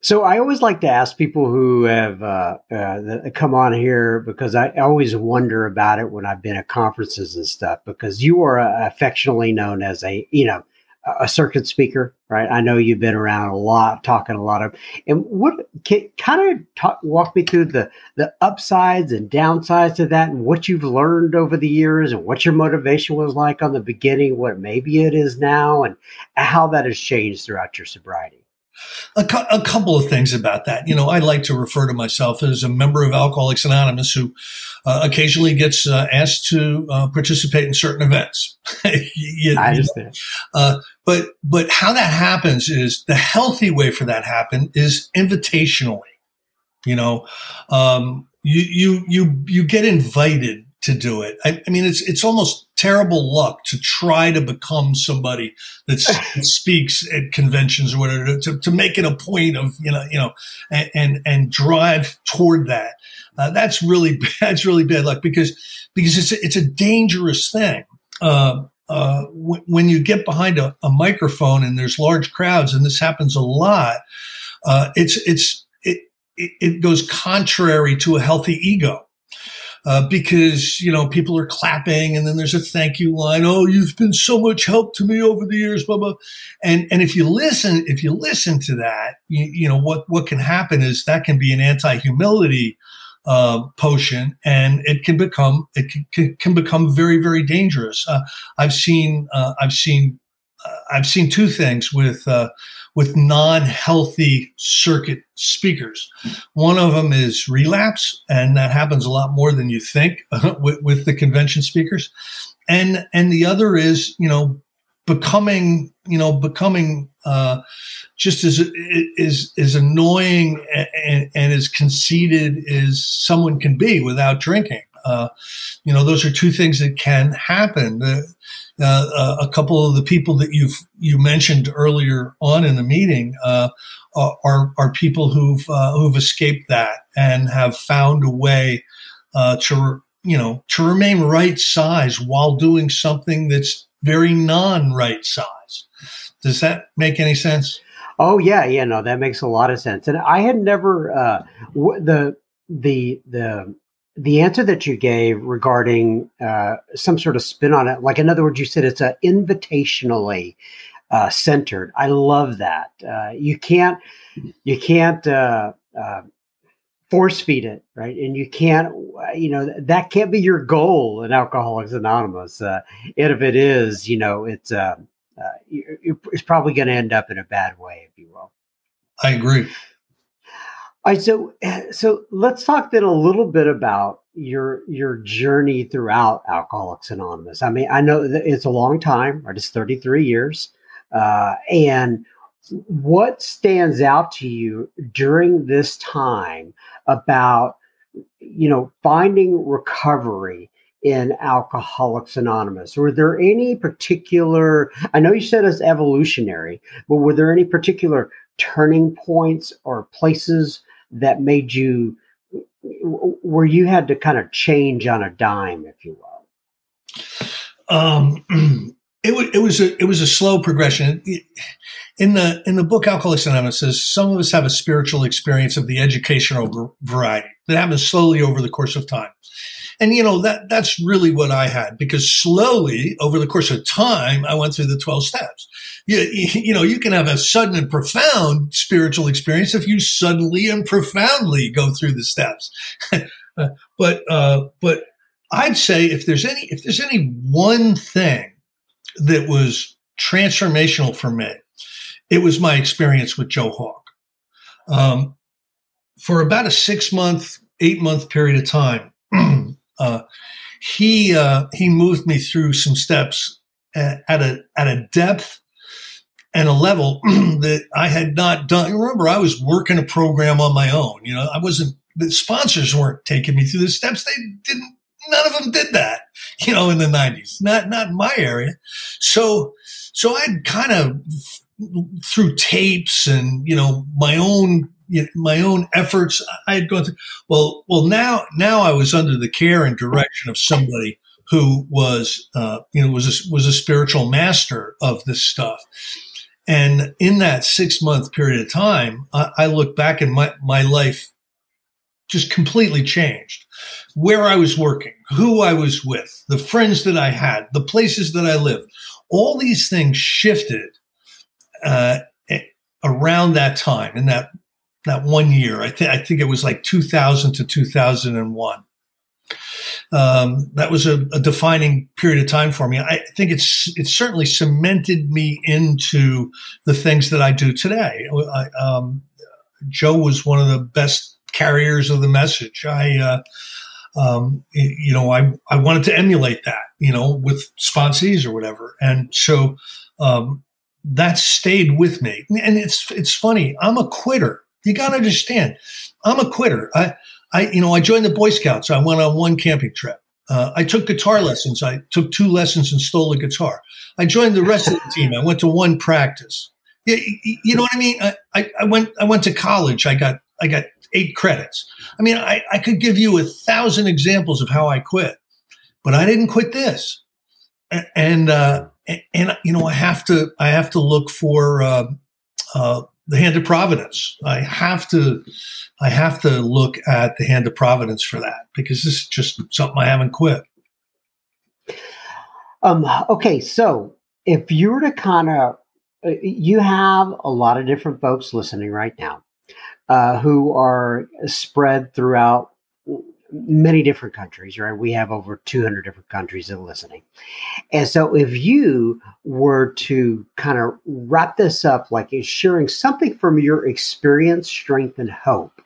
So I always like to ask people who have uh, uh, come on here because I always wonder about it when I've been at conferences and stuff. Because you are uh, affectionately known as a you know a circuit speaker, right? I know you've been around a lot, talking a lot of. And what can kind of talk, walk me through the the upsides and downsides to that, and what you've learned over the years, and what your motivation was like on the beginning, what maybe it is now, and how that has changed throughout your sobriety. A, cu- a, couple of things about that. You know, I like to refer to myself as a member of Alcoholics Anonymous who uh, occasionally gets uh, asked to uh, participate in certain events. you, I understand. Uh, but but how that happens is the healthy way for that happen is invitationally. You know, um, you you you you get invited to do it. I, I, mean, it's it's almost terrible luck to try to become somebody that speaks at conventions or whatever to, to make it a point of you know you know and and, and drive toward that. Uh, that's really that's really bad luck because because it's a, it's a dangerous thing. Uh, uh, w- when you get behind a, a, microphone and there's large crowds, and this happens a lot, uh, it's it's it, it goes contrary to a healthy ego uh, because you know people are clapping and then there's a thank you line. Oh you've been so much help to me over the years blah blah. And and if you listen if you listen to that you, you know what what can happen is that can be an anti-humility uh, potion and it can become it can, can become very very dangerous. Uh, i've seen uh, i've seen i've seen two things with uh, with non-healthy circuit speakers. One of them is relapse, and that happens a lot more than you think with, with, the convention speakers. And and the other is you know becoming you know becoming uh, just as is as annoying and, and as conceited as someone can be without drinking. Uh, you know, those are two things that can happen. Uh, uh, a couple of the people that you've you mentioned earlier on in the meeting uh, are are people who've uh, who've escaped that and have found a way uh, to you know to remain right size while doing something that's very non right size. Does that make any sense? Oh yeah, yeah, no, that makes a lot of sense. And I had never uh, w- the the the the answer that you gave regarding uh, some sort of spin on it, like in other words, you said it's a invitationally uh, centered. I love that. Uh, you can't you can't uh, uh, force feed it, right? And you can't you know that can't be your goal in Alcoholics Anonymous. Uh, and if it is, you know, it's it's probably going to end up in a bad way, if you will. I agree. All right, so so let's talk then a little bit about your your journey throughout Alcoholics Anonymous. I mean, I know it's a long time, right? It's 33 years. Uh, and what stands out to you during this time about you know finding recovery in Alcoholics Anonymous? Were there any particular, I know you said it's evolutionary, but were there any particular turning points or places that made you where you had to kind of change on a dime, if you will? Um, it was it was a it was a slow progression. In the in the book Alcoholics Anonymous some of us have a spiritual experience of the educational variety that happens slowly over the course of time. And you know that that's really what I had because slowly over the course of time I went through the 12 steps. You, you know, you can have a sudden and profound spiritual experience if you suddenly and profoundly go through the steps. but uh, but I'd say if there's any if there's any one thing that was transformational for me, it was my experience with Joe Hawk. Um, for about a six month, eight month period of time, uh, he uh, he moved me through some steps at, at a at a depth and a level that I had not done. Remember, I was working a program on my own. You know, I wasn't. The sponsors weren't taking me through the steps. They didn't. None of them did that. You know, in the '90s, not not my area. So, so I'd kind of through tapes and you know my own you know, my own efforts. I had gone through. Well, well, now now I was under the care and direction of somebody who was, uh, you know, was a, was a spiritual master of this stuff. And in that six month period of time, I, I look back and my my life just completely changed. Where I was working, who I was with, the friends that I had, the places that I lived, all these things shifted uh, around that time in that that one year. I think I think it was like 2000 to 2001. um, that was a, a, defining period of time for me. I think it's it certainly cemented me into the things that I do today. I, um, Joe was one of the best carriers of the message. I, uh, um, you know, I I wanted to emulate that, you know, with sponsees or whatever, and so um, that stayed with me. And it's it's funny. I'm a quitter. You got to understand. I'm a quitter. I I, you know, I joined the Boy Scouts. I went on one camping trip. Uh, I took guitar lessons. I took two lessons and stole a guitar. I joined the rest of the team. I went to one practice. You, you know what I mean? I, I, went. I went to college. I got. I got eight credits. I mean, I, I could give you a thousand examples of how I quit, but I didn't quit this. And, and uh, and, you know, I have to. I have to look for uh, uh, the hand of providence. I have to I have to look at the hand of providence for that because this is just something I haven't quit. Um, okay, so if you were to kind of, uh, you have a lot of different folks listening right now uh, who are spread throughout many different countries, right? We have over 200 different countries that are listening. And so if you were to kind of wrap this up, like sharing something from your experience, strength, and hope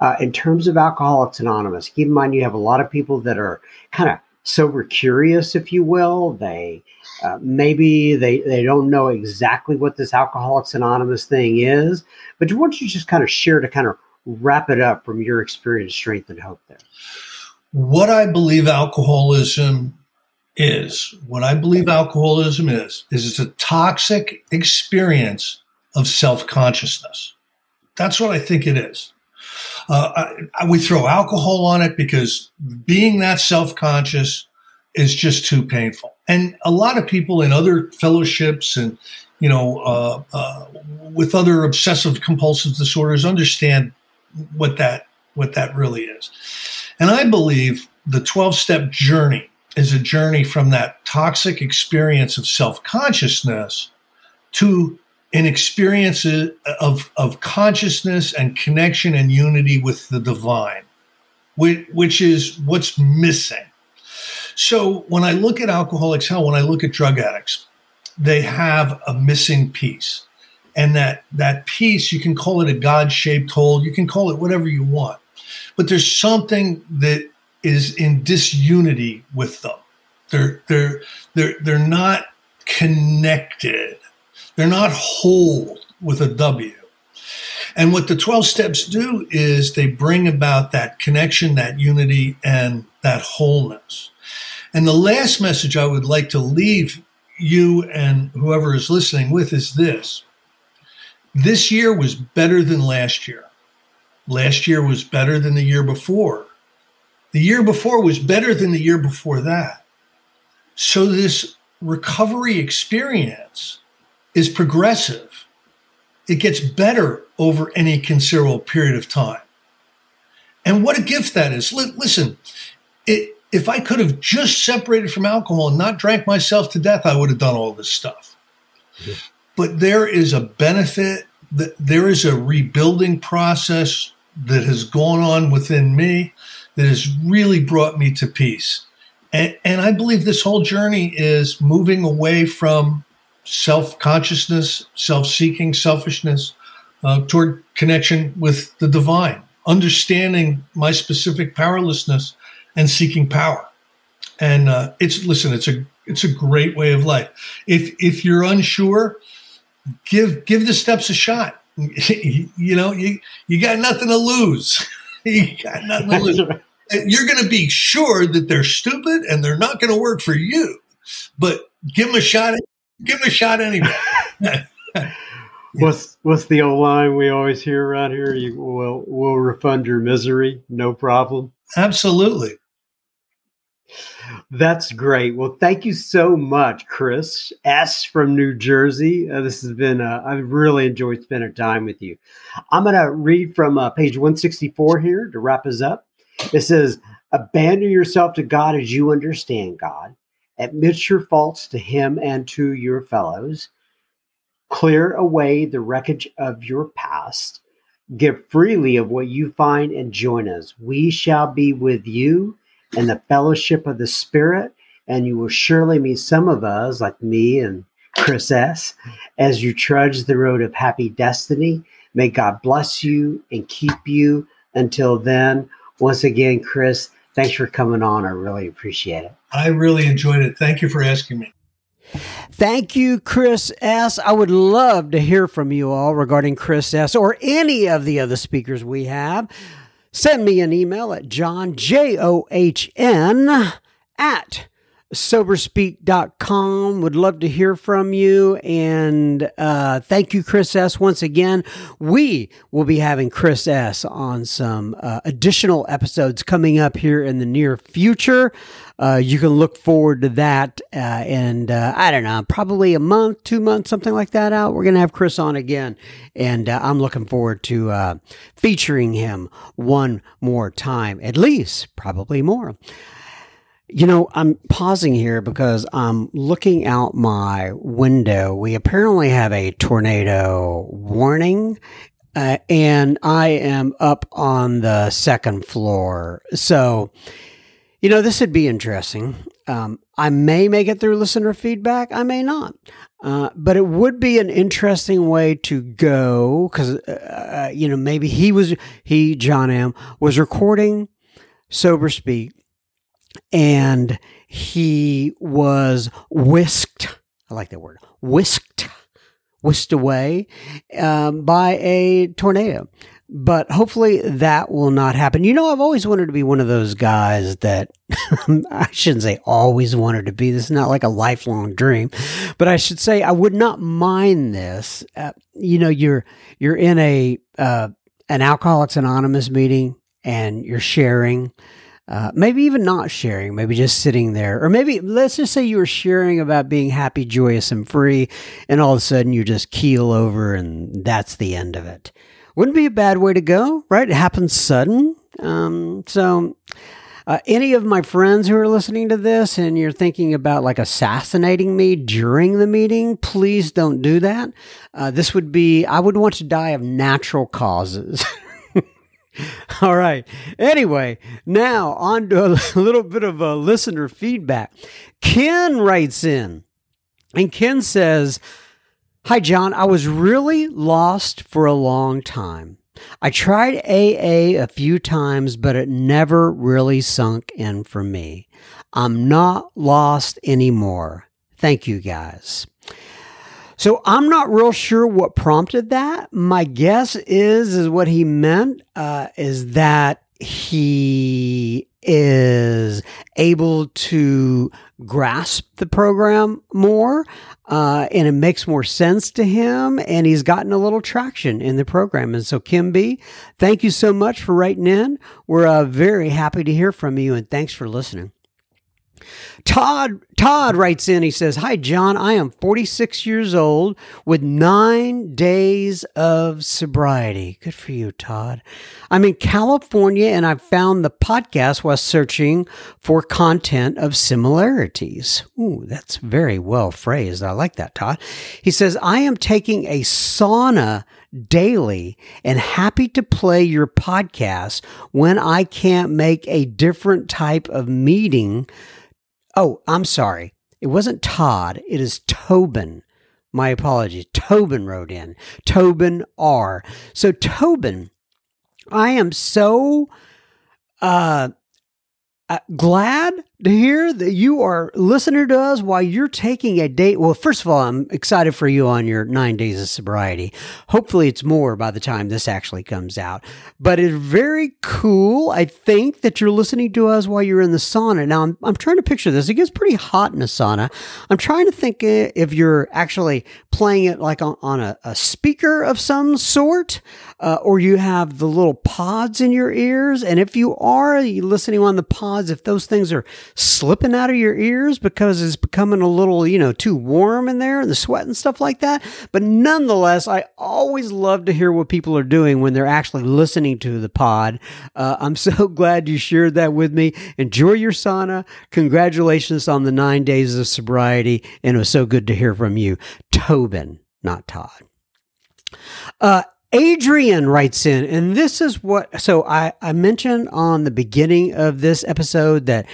uh, in terms of Alcoholics Anonymous, keep in mind you have a lot of people that are kind of sober curious, if you will. They uh, maybe they, they don't know exactly what this Alcoholics Anonymous thing is, but why don't you just kind of share to kind of wrap it up from your experience, strength, and hope there? What I believe alcoholism is, what I believe alcoholism is, is it's a toxic experience of self consciousness. That's what I think it is. Uh, I, I, we throw alcohol on it because being that self conscious is just too painful. And a lot of people in other fellowships and, you know, uh, uh, with other obsessive compulsive disorders understand what that what that really is. And I believe the 12 step journey is a journey from that toxic experience of self consciousness to an experience of, of consciousness and connection and unity with the divine, which, which is what's missing. So when I look at alcoholics, hell, when I look at drug addicts, they have a missing piece and that that piece you can call it a god-shaped hole you can call it whatever you want. But there's something that is in disunity with them. They're they're they're they're not connected. They're not whole with a w. And what the 12 steps do is they bring about that connection that unity and that wholeness. And the last message i would like to leave you and whoever is listening with is this this year was better than last year. Last year was better than the year before. The year before was better than the year before that. So this recovery experience is progressive. It gets better over any considerable period of time. And what a gift that is. listen, it, if I could have just separated from alcohol and not drank myself to death, I would have done all this stuff. Yeah but there is a benefit that there is a rebuilding process that has gone on within me that has really brought me to peace. And, and I believe this whole journey is moving away from self consciousness, self seeking, selfishness uh, toward connection with the divine, understanding my specific powerlessness and seeking power. And uh, it's listen, it's a it's a great way of life. If if you're unsure, give give the steps a shot. you know, you you got nothing to lose. you got nothing to lose. You're going to be sure that they're stupid and they're not going to work for you, but give them a shot. Give them a shot anyway. what's what's the old line we always hear around here? You will will refund your misery, no problem. Absolutely. That's great. Well, thank you so much, Chris S. from New Jersey. Uh, this has been, uh, I've really enjoyed spending time with you. I'm going to read from uh, page 164 here to wrap us up. It says, Abandon yourself to God as you understand God, admit your faults to Him and to your fellows, clear away the wreckage of your past, give freely of what you find, and join us. We shall be with you and the fellowship of the Spirit. And you will surely meet some of us, like me and Chris S., as you trudge the road of happy destiny. May God bless you and keep you until then. Once again, Chris, thanks for coming on. I really appreciate it. I really enjoyed it. Thank you for asking me. Thank you, Chris S. I would love to hear from you all regarding Chris S. or any of the other speakers we have. Send me an email at john, J O H N, at soberspeak.com. Would love to hear from you. And uh, thank you, Chris S. Once again, we will be having Chris S. on some uh, additional episodes coming up here in the near future. Uh, you can look forward to that. Uh, and uh, I don't know, probably a month, two months, something like that out. We're going to have Chris on again. And uh, I'm looking forward to featuring him one more time, at least, probably more. You know, I'm pausing here because I'm looking out my window. We apparently have a tornado warning, uh, and I am up on the second floor. So, you know, this would be interesting. Um, I may make it through listener feedback, I may not. Uh, but it would be an interesting way to go because, uh, uh, you know, maybe he was, he, John M., was recording Sober Speak and he was whisked. I like that word. Whisked, whisked away um, by a tornado. But hopefully that will not happen. You know, I've always wanted to be one of those guys that I shouldn't say always wanted to be. This is not like a lifelong dream, but I should say I would not mind this. Uh, you know, you're you're in a uh, an Alcoholics Anonymous meeting and you're sharing uh, maybe even not sharing, maybe just sitting there. Or maybe let's just say you were sharing about being happy, joyous, and free, and all of a sudden you just keel over and that's the end of it. Wouldn't be a bad way to go, right? It happens sudden. Um, so, uh, any of my friends who are listening to this and you're thinking about like assassinating me during the meeting, please don't do that. Uh, this would be, I would want to die of natural causes. All right. Anyway, now on to a little bit of a listener feedback. Ken writes in, and Ken says, Hi, John. I was really lost for a long time. I tried AA a few times, but it never really sunk in for me. I'm not lost anymore. Thank you, guys. So I'm not real sure what prompted that. My guess is is what he meant uh, is that he is able to grasp the program more uh, and it makes more sense to him and he's gotten a little traction in the program. And so kim b thank you so much for writing in. We're uh, very happy to hear from you and thanks for listening Todd Todd writes in. He says, "Hi John, I am 46 years old with 9 days of sobriety. Good for you, Todd. I'm in California and I found the podcast while searching for content of similarities. Ooh, that's very well phrased. I like that, Todd. He says, "I am taking a sauna daily and happy to play your podcast when I can't make a different type of meeting Oh, I'm sorry. It wasn't Todd. It is Tobin. My apologies. Tobin wrote in. Tobin R. So Tobin, I am so uh, uh glad to hear that you are listening to us while you're taking a date. Well, first of all, I'm excited for you on your nine days of sobriety. Hopefully, it's more by the time this actually comes out. But it's very cool, I think, that you're listening to us while you're in the sauna. Now, I'm, I'm trying to picture this. It gets pretty hot in a sauna. I'm trying to think if you're actually playing it like on, on a, a speaker of some sort, uh, or you have the little pods in your ears. And if you are listening on the pods, if those things are slipping out of your ears because it's becoming a little, you know, too warm in there and the sweat and stuff like that. But nonetheless, I always love to hear what people are doing when they're actually listening to the pod. Uh, I'm so glad you shared that with me. Enjoy your sauna. Congratulations on the nine days of sobriety. And it was so good to hear from you, Tobin, not Todd. Uh, Adrian writes in, and this is what. So I, I mentioned on the beginning of this episode that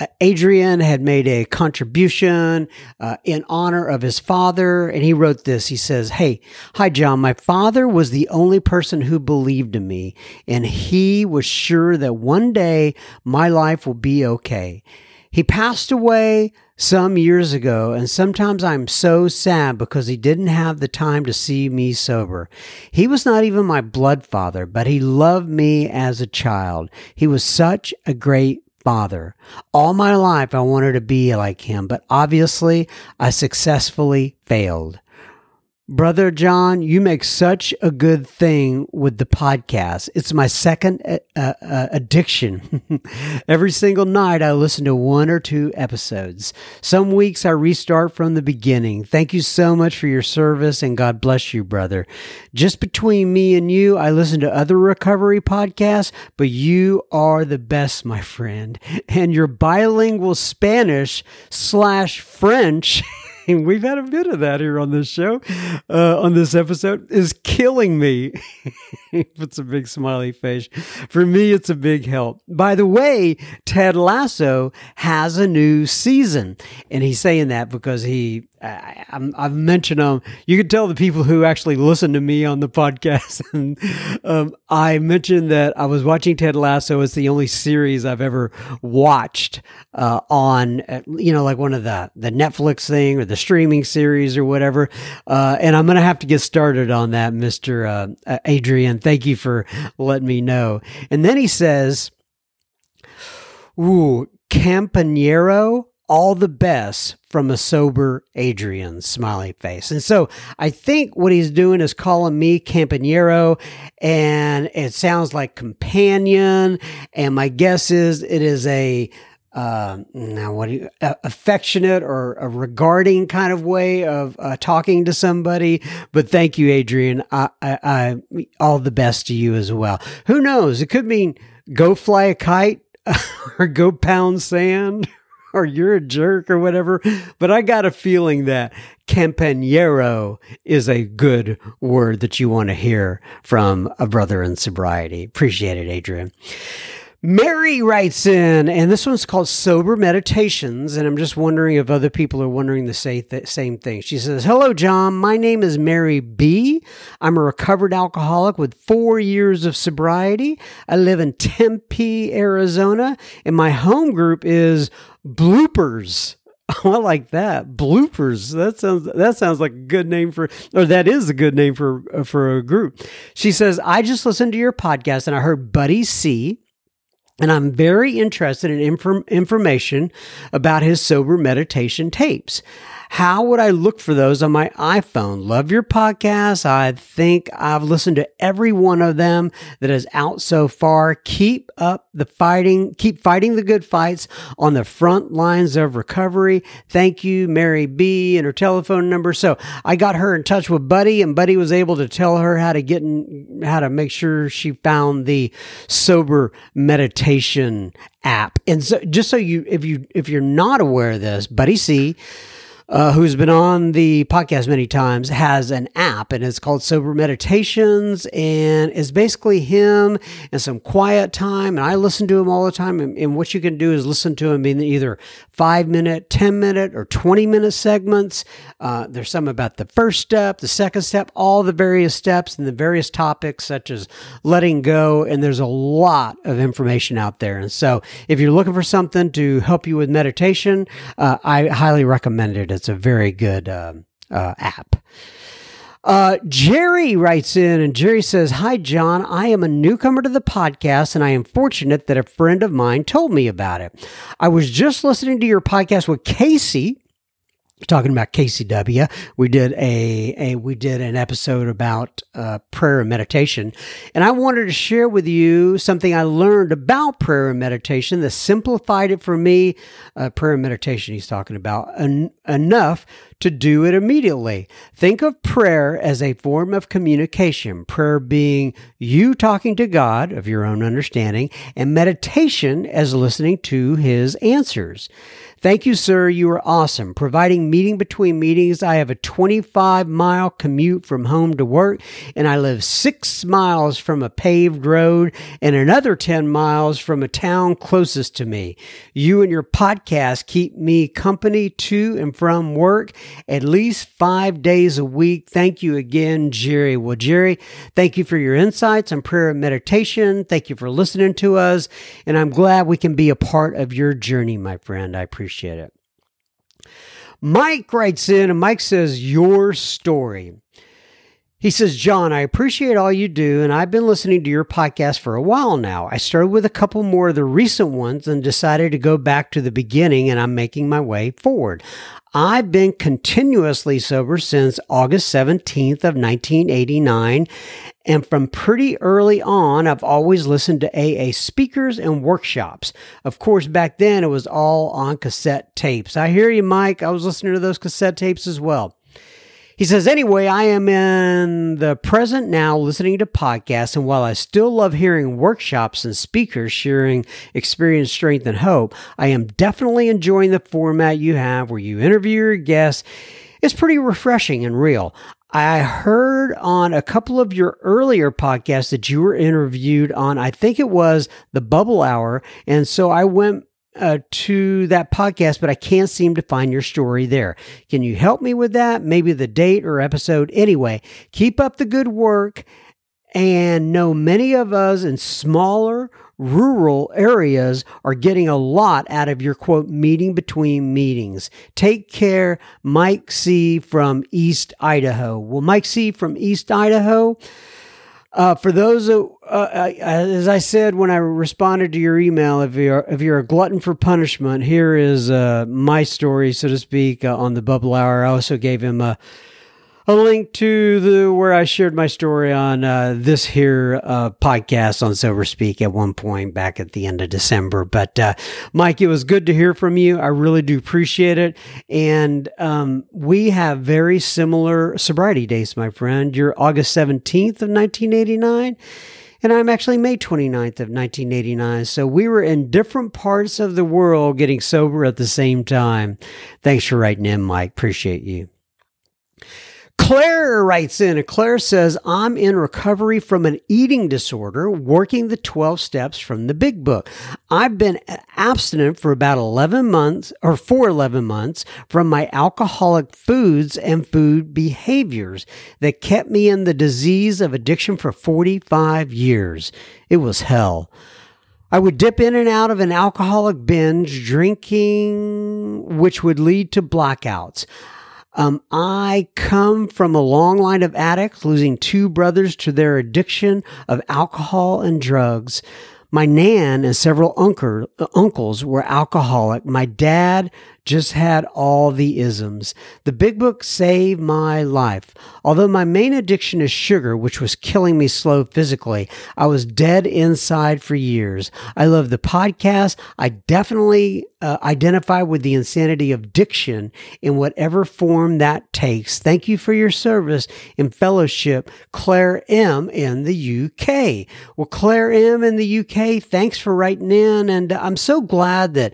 uh, Adrian had made a contribution uh, in honor of his father, and he wrote this. He says, Hey, hi, John. My father was the only person who believed in me, and he was sure that one day my life will be okay. He passed away some years ago, and sometimes I'm so sad because he didn't have the time to see me sober. He was not even my blood father, but he loved me as a child. He was such a great father. All my life, I wanted to be like him, but obviously, I successfully failed. Brother John, you make such a good thing with the podcast. It's my second uh, uh, addiction. Every single night, I listen to one or two episodes. Some weeks, I restart from the beginning. Thank you so much for your service, and God bless you, brother. Just between me and you, I listen to other recovery podcasts, but you are the best, my friend. And your bilingual Spanish slash French. we've had a bit of that here on this show, uh, on this episode, is killing me. Puts a big smiley face. For me, it's a big help. By the way, Ted Lasso has a new season, and he's saying that because he I, have mentioned them. Um, you can tell the people who actually listen to me on the podcast. and um, I mentioned that I was watching Ted Lasso. It's the only series I've ever watched uh, on, uh, you know, like one of the the Netflix thing or the streaming series or whatever. Uh, and I'm going to have to get started on that, Mister uh, Adrian. Thank you for letting me know. And then he says, "Ooh, Campanero." All the best from a sober Adrian smiley face. And so I think what he's doing is calling me Campanero and it sounds like companion. And my guess is it is a uh, now what you, uh, affectionate or a regarding kind of way of uh, talking to somebody. But thank you, Adrian. I, I, I, all the best to you as well. Who knows? It could mean go fly a kite or go pound sand or you're a jerk or whatever. But I got a feeling that campanero is a good word that you want to hear from a brother in sobriety. Appreciate it, Adrian. Mary writes in, and this one's called Sober Meditations. And I'm just wondering if other people are wondering the same thing. She says, Hello, John. My name is Mary B. I'm a recovered alcoholic with four years of sobriety. I live in Tempe, Arizona, and my home group is Bloopers. Oh, I like that. Bloopers. That sounds that sounds like a good name for or that is a good name for uh, for a group. She says, "I just listened to your podcast and I heard Buddy C and I'm very interested in inform- information about his sober meditation tapes. How would I look for those on my iPhone? Love your podcast. I think I've listened to every one of them that is out so far. Keep up the fighting. Keep fighting the good fights on the front lines of recovery. Thank you, Mary B, and her telephone number. So I got her in touch with Buddy, and Buddy was able to tell her how to get in, how to make sure she found the sober meditation app. And so just so you, if you, if you're not aware of this, Buddy C uh, who's been on the podcast many times, has an app and it's called Sober Meditations. And it's basically him and some quiet time. And I listen to him all the time. And, and what you can do is listen to him in either five minute, 10 minute, or 20 minute segments. Uh, there's some about the first step, the second step, all the various steps and the various topics, such as letting go. And there's a lot of information out there. And so if you're looking for something to help you with meditation, uh, I highly recommend it. It's a very good um, uh, app. Uh, Jerry writes in and Jerry says, Hi, John. I am a newcomer to the podcast and I am fortunate that a friend of mine told me about it. I was just listening to your podcast with Casey talking about KCW. We did a, a we did an episode about uh, prayer and meditation, and I wanted to share with you something I learned about prayer and meditation that simplified it for me. Uh, prayer and meditation, he's talking about en- enough to do it immediately. Think of prayer as a form of communication, prayer being you talking to God of your own understanding, and meditation as listening to his answers. Thank you, sir. You are awesome. Providing meeting between meetings. I have a 25 mile commute from home to work, and I live six miles from a paved road and another 10 miles from a town closest to me. You and your podcast keep me company to and from work at least five days a week. Thank you again, Jerry. Well, Jerry, thank you for your insights on prayer and meditation. Thank you for listening to us, and I'm glad we can be a part of your journey, my friend. I appreciate appreciate it. Mike writes in, and Mike says, Your story. He says, John, I appreciate all you do, and I've been listening to your podcast for a while now. I started with a couple more of the recent ones and decided to go back to the beginning, and I'm making my way forward. I've been continuously sober since August 17th of 1989, and from pretty early on, I've always listened to AA speakers and workshops. Of course, back then it was all on cassette tapes. I hear you, Mike. I was listening to those cassette tapes as well. He says, anyway, I am in the present now listening to podcasts, and while I still love hearing workshops and speakers sharing experience, strength, and hope, I am definitely enjoying the format you have where you interview your guests. It's pretty refreshing and real. I heard on a couple of your earlier podcasts that you were interviewed on, I think it was the Bubble Hour. And so I went uh, to that podcast, but I can't seem to find your story there. Can you help me with that? Maybe the date or episode. Anyway, keep up the good work and know many of us in smaller rural areas are getting a lot out of your quote meeting between meetings. Take care, Mike C. from East Idaho. Well, Mike C. from East Idaho. Uh, for those, uh, as I said when I responded to your email, if you're if you're a glutton for punishment, here is uh, my story, so to speak, uh, on the Bubble Hour. I also gave him a a link to the where I shared my story on uh, this here uh, podcast on Sober Speak at one point back at the end of December. But uh, Mike, it was good to hear from you. I really do appreciate it, and um, we have very similar sobriety dates, my friend. You're August seventeenth of nineteen eighty nine. And I'm actually May 29th of 1989. So we were in different parts of the world getting sober at the same time. Thanks for writing in, Mike. Appreciate you. Claire writes in, and Claire says, I'm in recovery from an eating disorder, working the 12 steps from the big book. I've been abstinent for about 11 months or for 11 months from my alcoholic foods and food behaviors that kept me in the disease of addiction for 45 years. It was hell. I would dip in and out of an alcoholic binge, drinking, which would lead to blackouts. Um, I come from a long line of addicts, losing two brothers to their addiction of alcohol and drugs. My nan and several uncle, uncles were alcoholic. My dad just had all the isms. The big book saved my life. Although my main addiction is sugar, which was killing me slow physically, I was dead inside for years. I love the podcast. I definitely uh, identify with the insanity of addiction in whatever form that takes. Thank you for your service and fellowship, Claire M. in the UK. Well, Claire M. in the UK, thanks for writing in. And I'm so glad that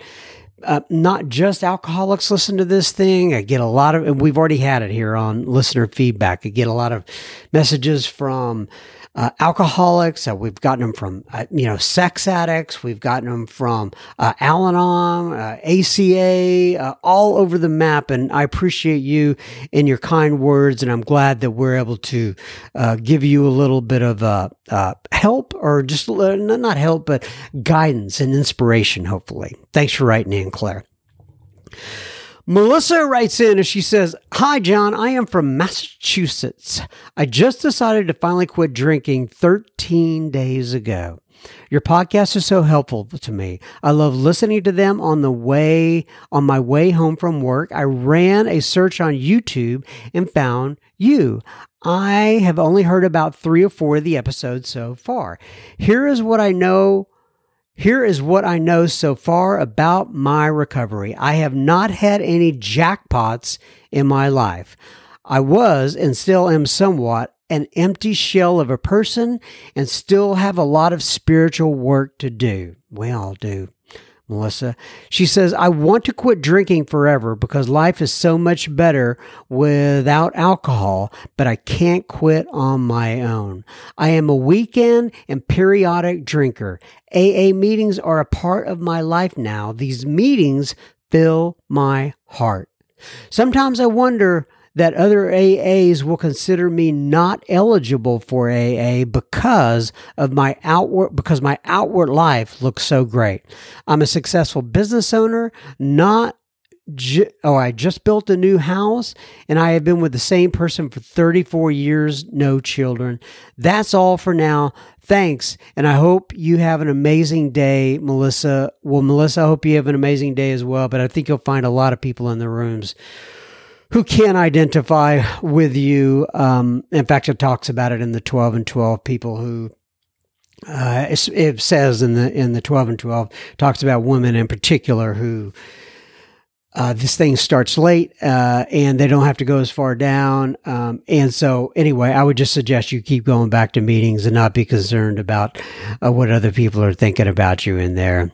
uh, not just alcoholics listen to this thing. I get a lot of, and we've already had it here on listener feedback. I get a lot of messages from uh, alcoholics. Uh, we've gotten them from, uh, you know, sex addicts. We've gotten them from uh, Al Anon, ACA, uh, all over the map. And I appreciate you and your kind words. And I'm glad that we're able to give you a little bit of Uh, help or just uh, not help, but guidance and inspiration, hopefully. Thanks for writing in, Claire. Melissa writes in and she says, Hi, John. I am from Massachusetts. I just decided to finally quit drinking 13 days ago. Your podcasts are so helpful to me. I love listening to them on the way, on my way home from work. I ran a search on YouTube and found you. I have only heard about three or four of the episodes so far. Here is what I know Here is what I know so far about my recovery. I have not had any jackpots in my life. I was and still am somewhat an empty shell of a person and still have a lot of spiritual work to do. We all do. Melissa. She says, I want to quit drinking forever because life is so much better without alcohol, but I can't quit on my own. I am a weekend and periodic drinker. AA meetings are a part of my life now. These meetings fill my heart. Sometimes I wonder that other AAs will consider me not eligible for AA because of my outward because my outward life looks so great. I'm a successful business owner, not oh, I just built a new house and I have been with the same person for 34 years, no children. That's all for now. Thanks. And I hope you have an amazing day, Melissa. Well, Melissa, I hope you have an amazing day as well. But I think you'll find a lot of people in the rooms who can identify with you. Um, in fact, it talks about it in the 12 and 12 people who uh, it, says in the in the 12 and 12 talks about women in particular who uh, this thing starts late uh, and they don't have to go as far down um, and so anyway i would just suggest you keep going back to meetings and not be concerned about uh, what other people are thinking about you in there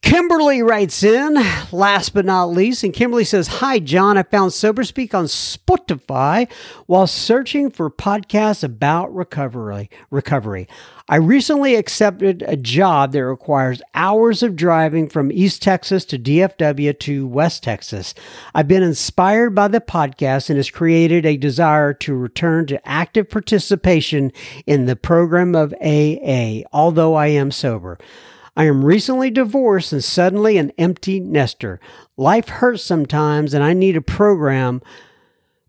Kimberly writes in, last but not least, and Kimberly says, Hi, John. I found Sober Speak on Spotify while searching for podcasts about recovery. Recovery. I recently accepted a job that requires hours of driving from East Texas to DFW to West Texas. I've been inspired by the podcast and has created a desire to return to active participation in the program of AA, although I am sober. I am recently divorced and suddenly an empty nester. Life hurts sometimes, and I need a program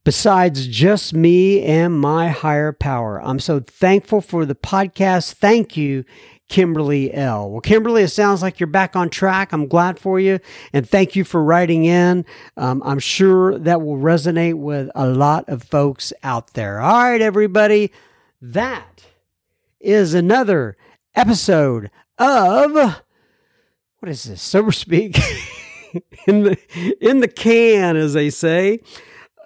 besides just me and my higher power. I'm so thankful for the podcast. Thank you, Kimberly L. Well, Kimberly, it sounds like you're back on track. I'm glad for you. And thank you for writing in. Um, I'm sure that will resonate with a lot of folks out there. All right, everybody. That is another episode of what is this? Sober speak in the in the can, as they say.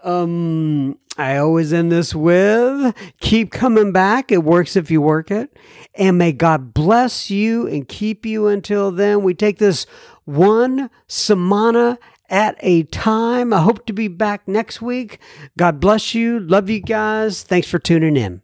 Um, I always end this with keep coming back. It works if you work it. And may God bless you and keep you until then. We take this one samana at a time. I hope to be back next week. God bless you. Love you guys. Thanks for tuning in.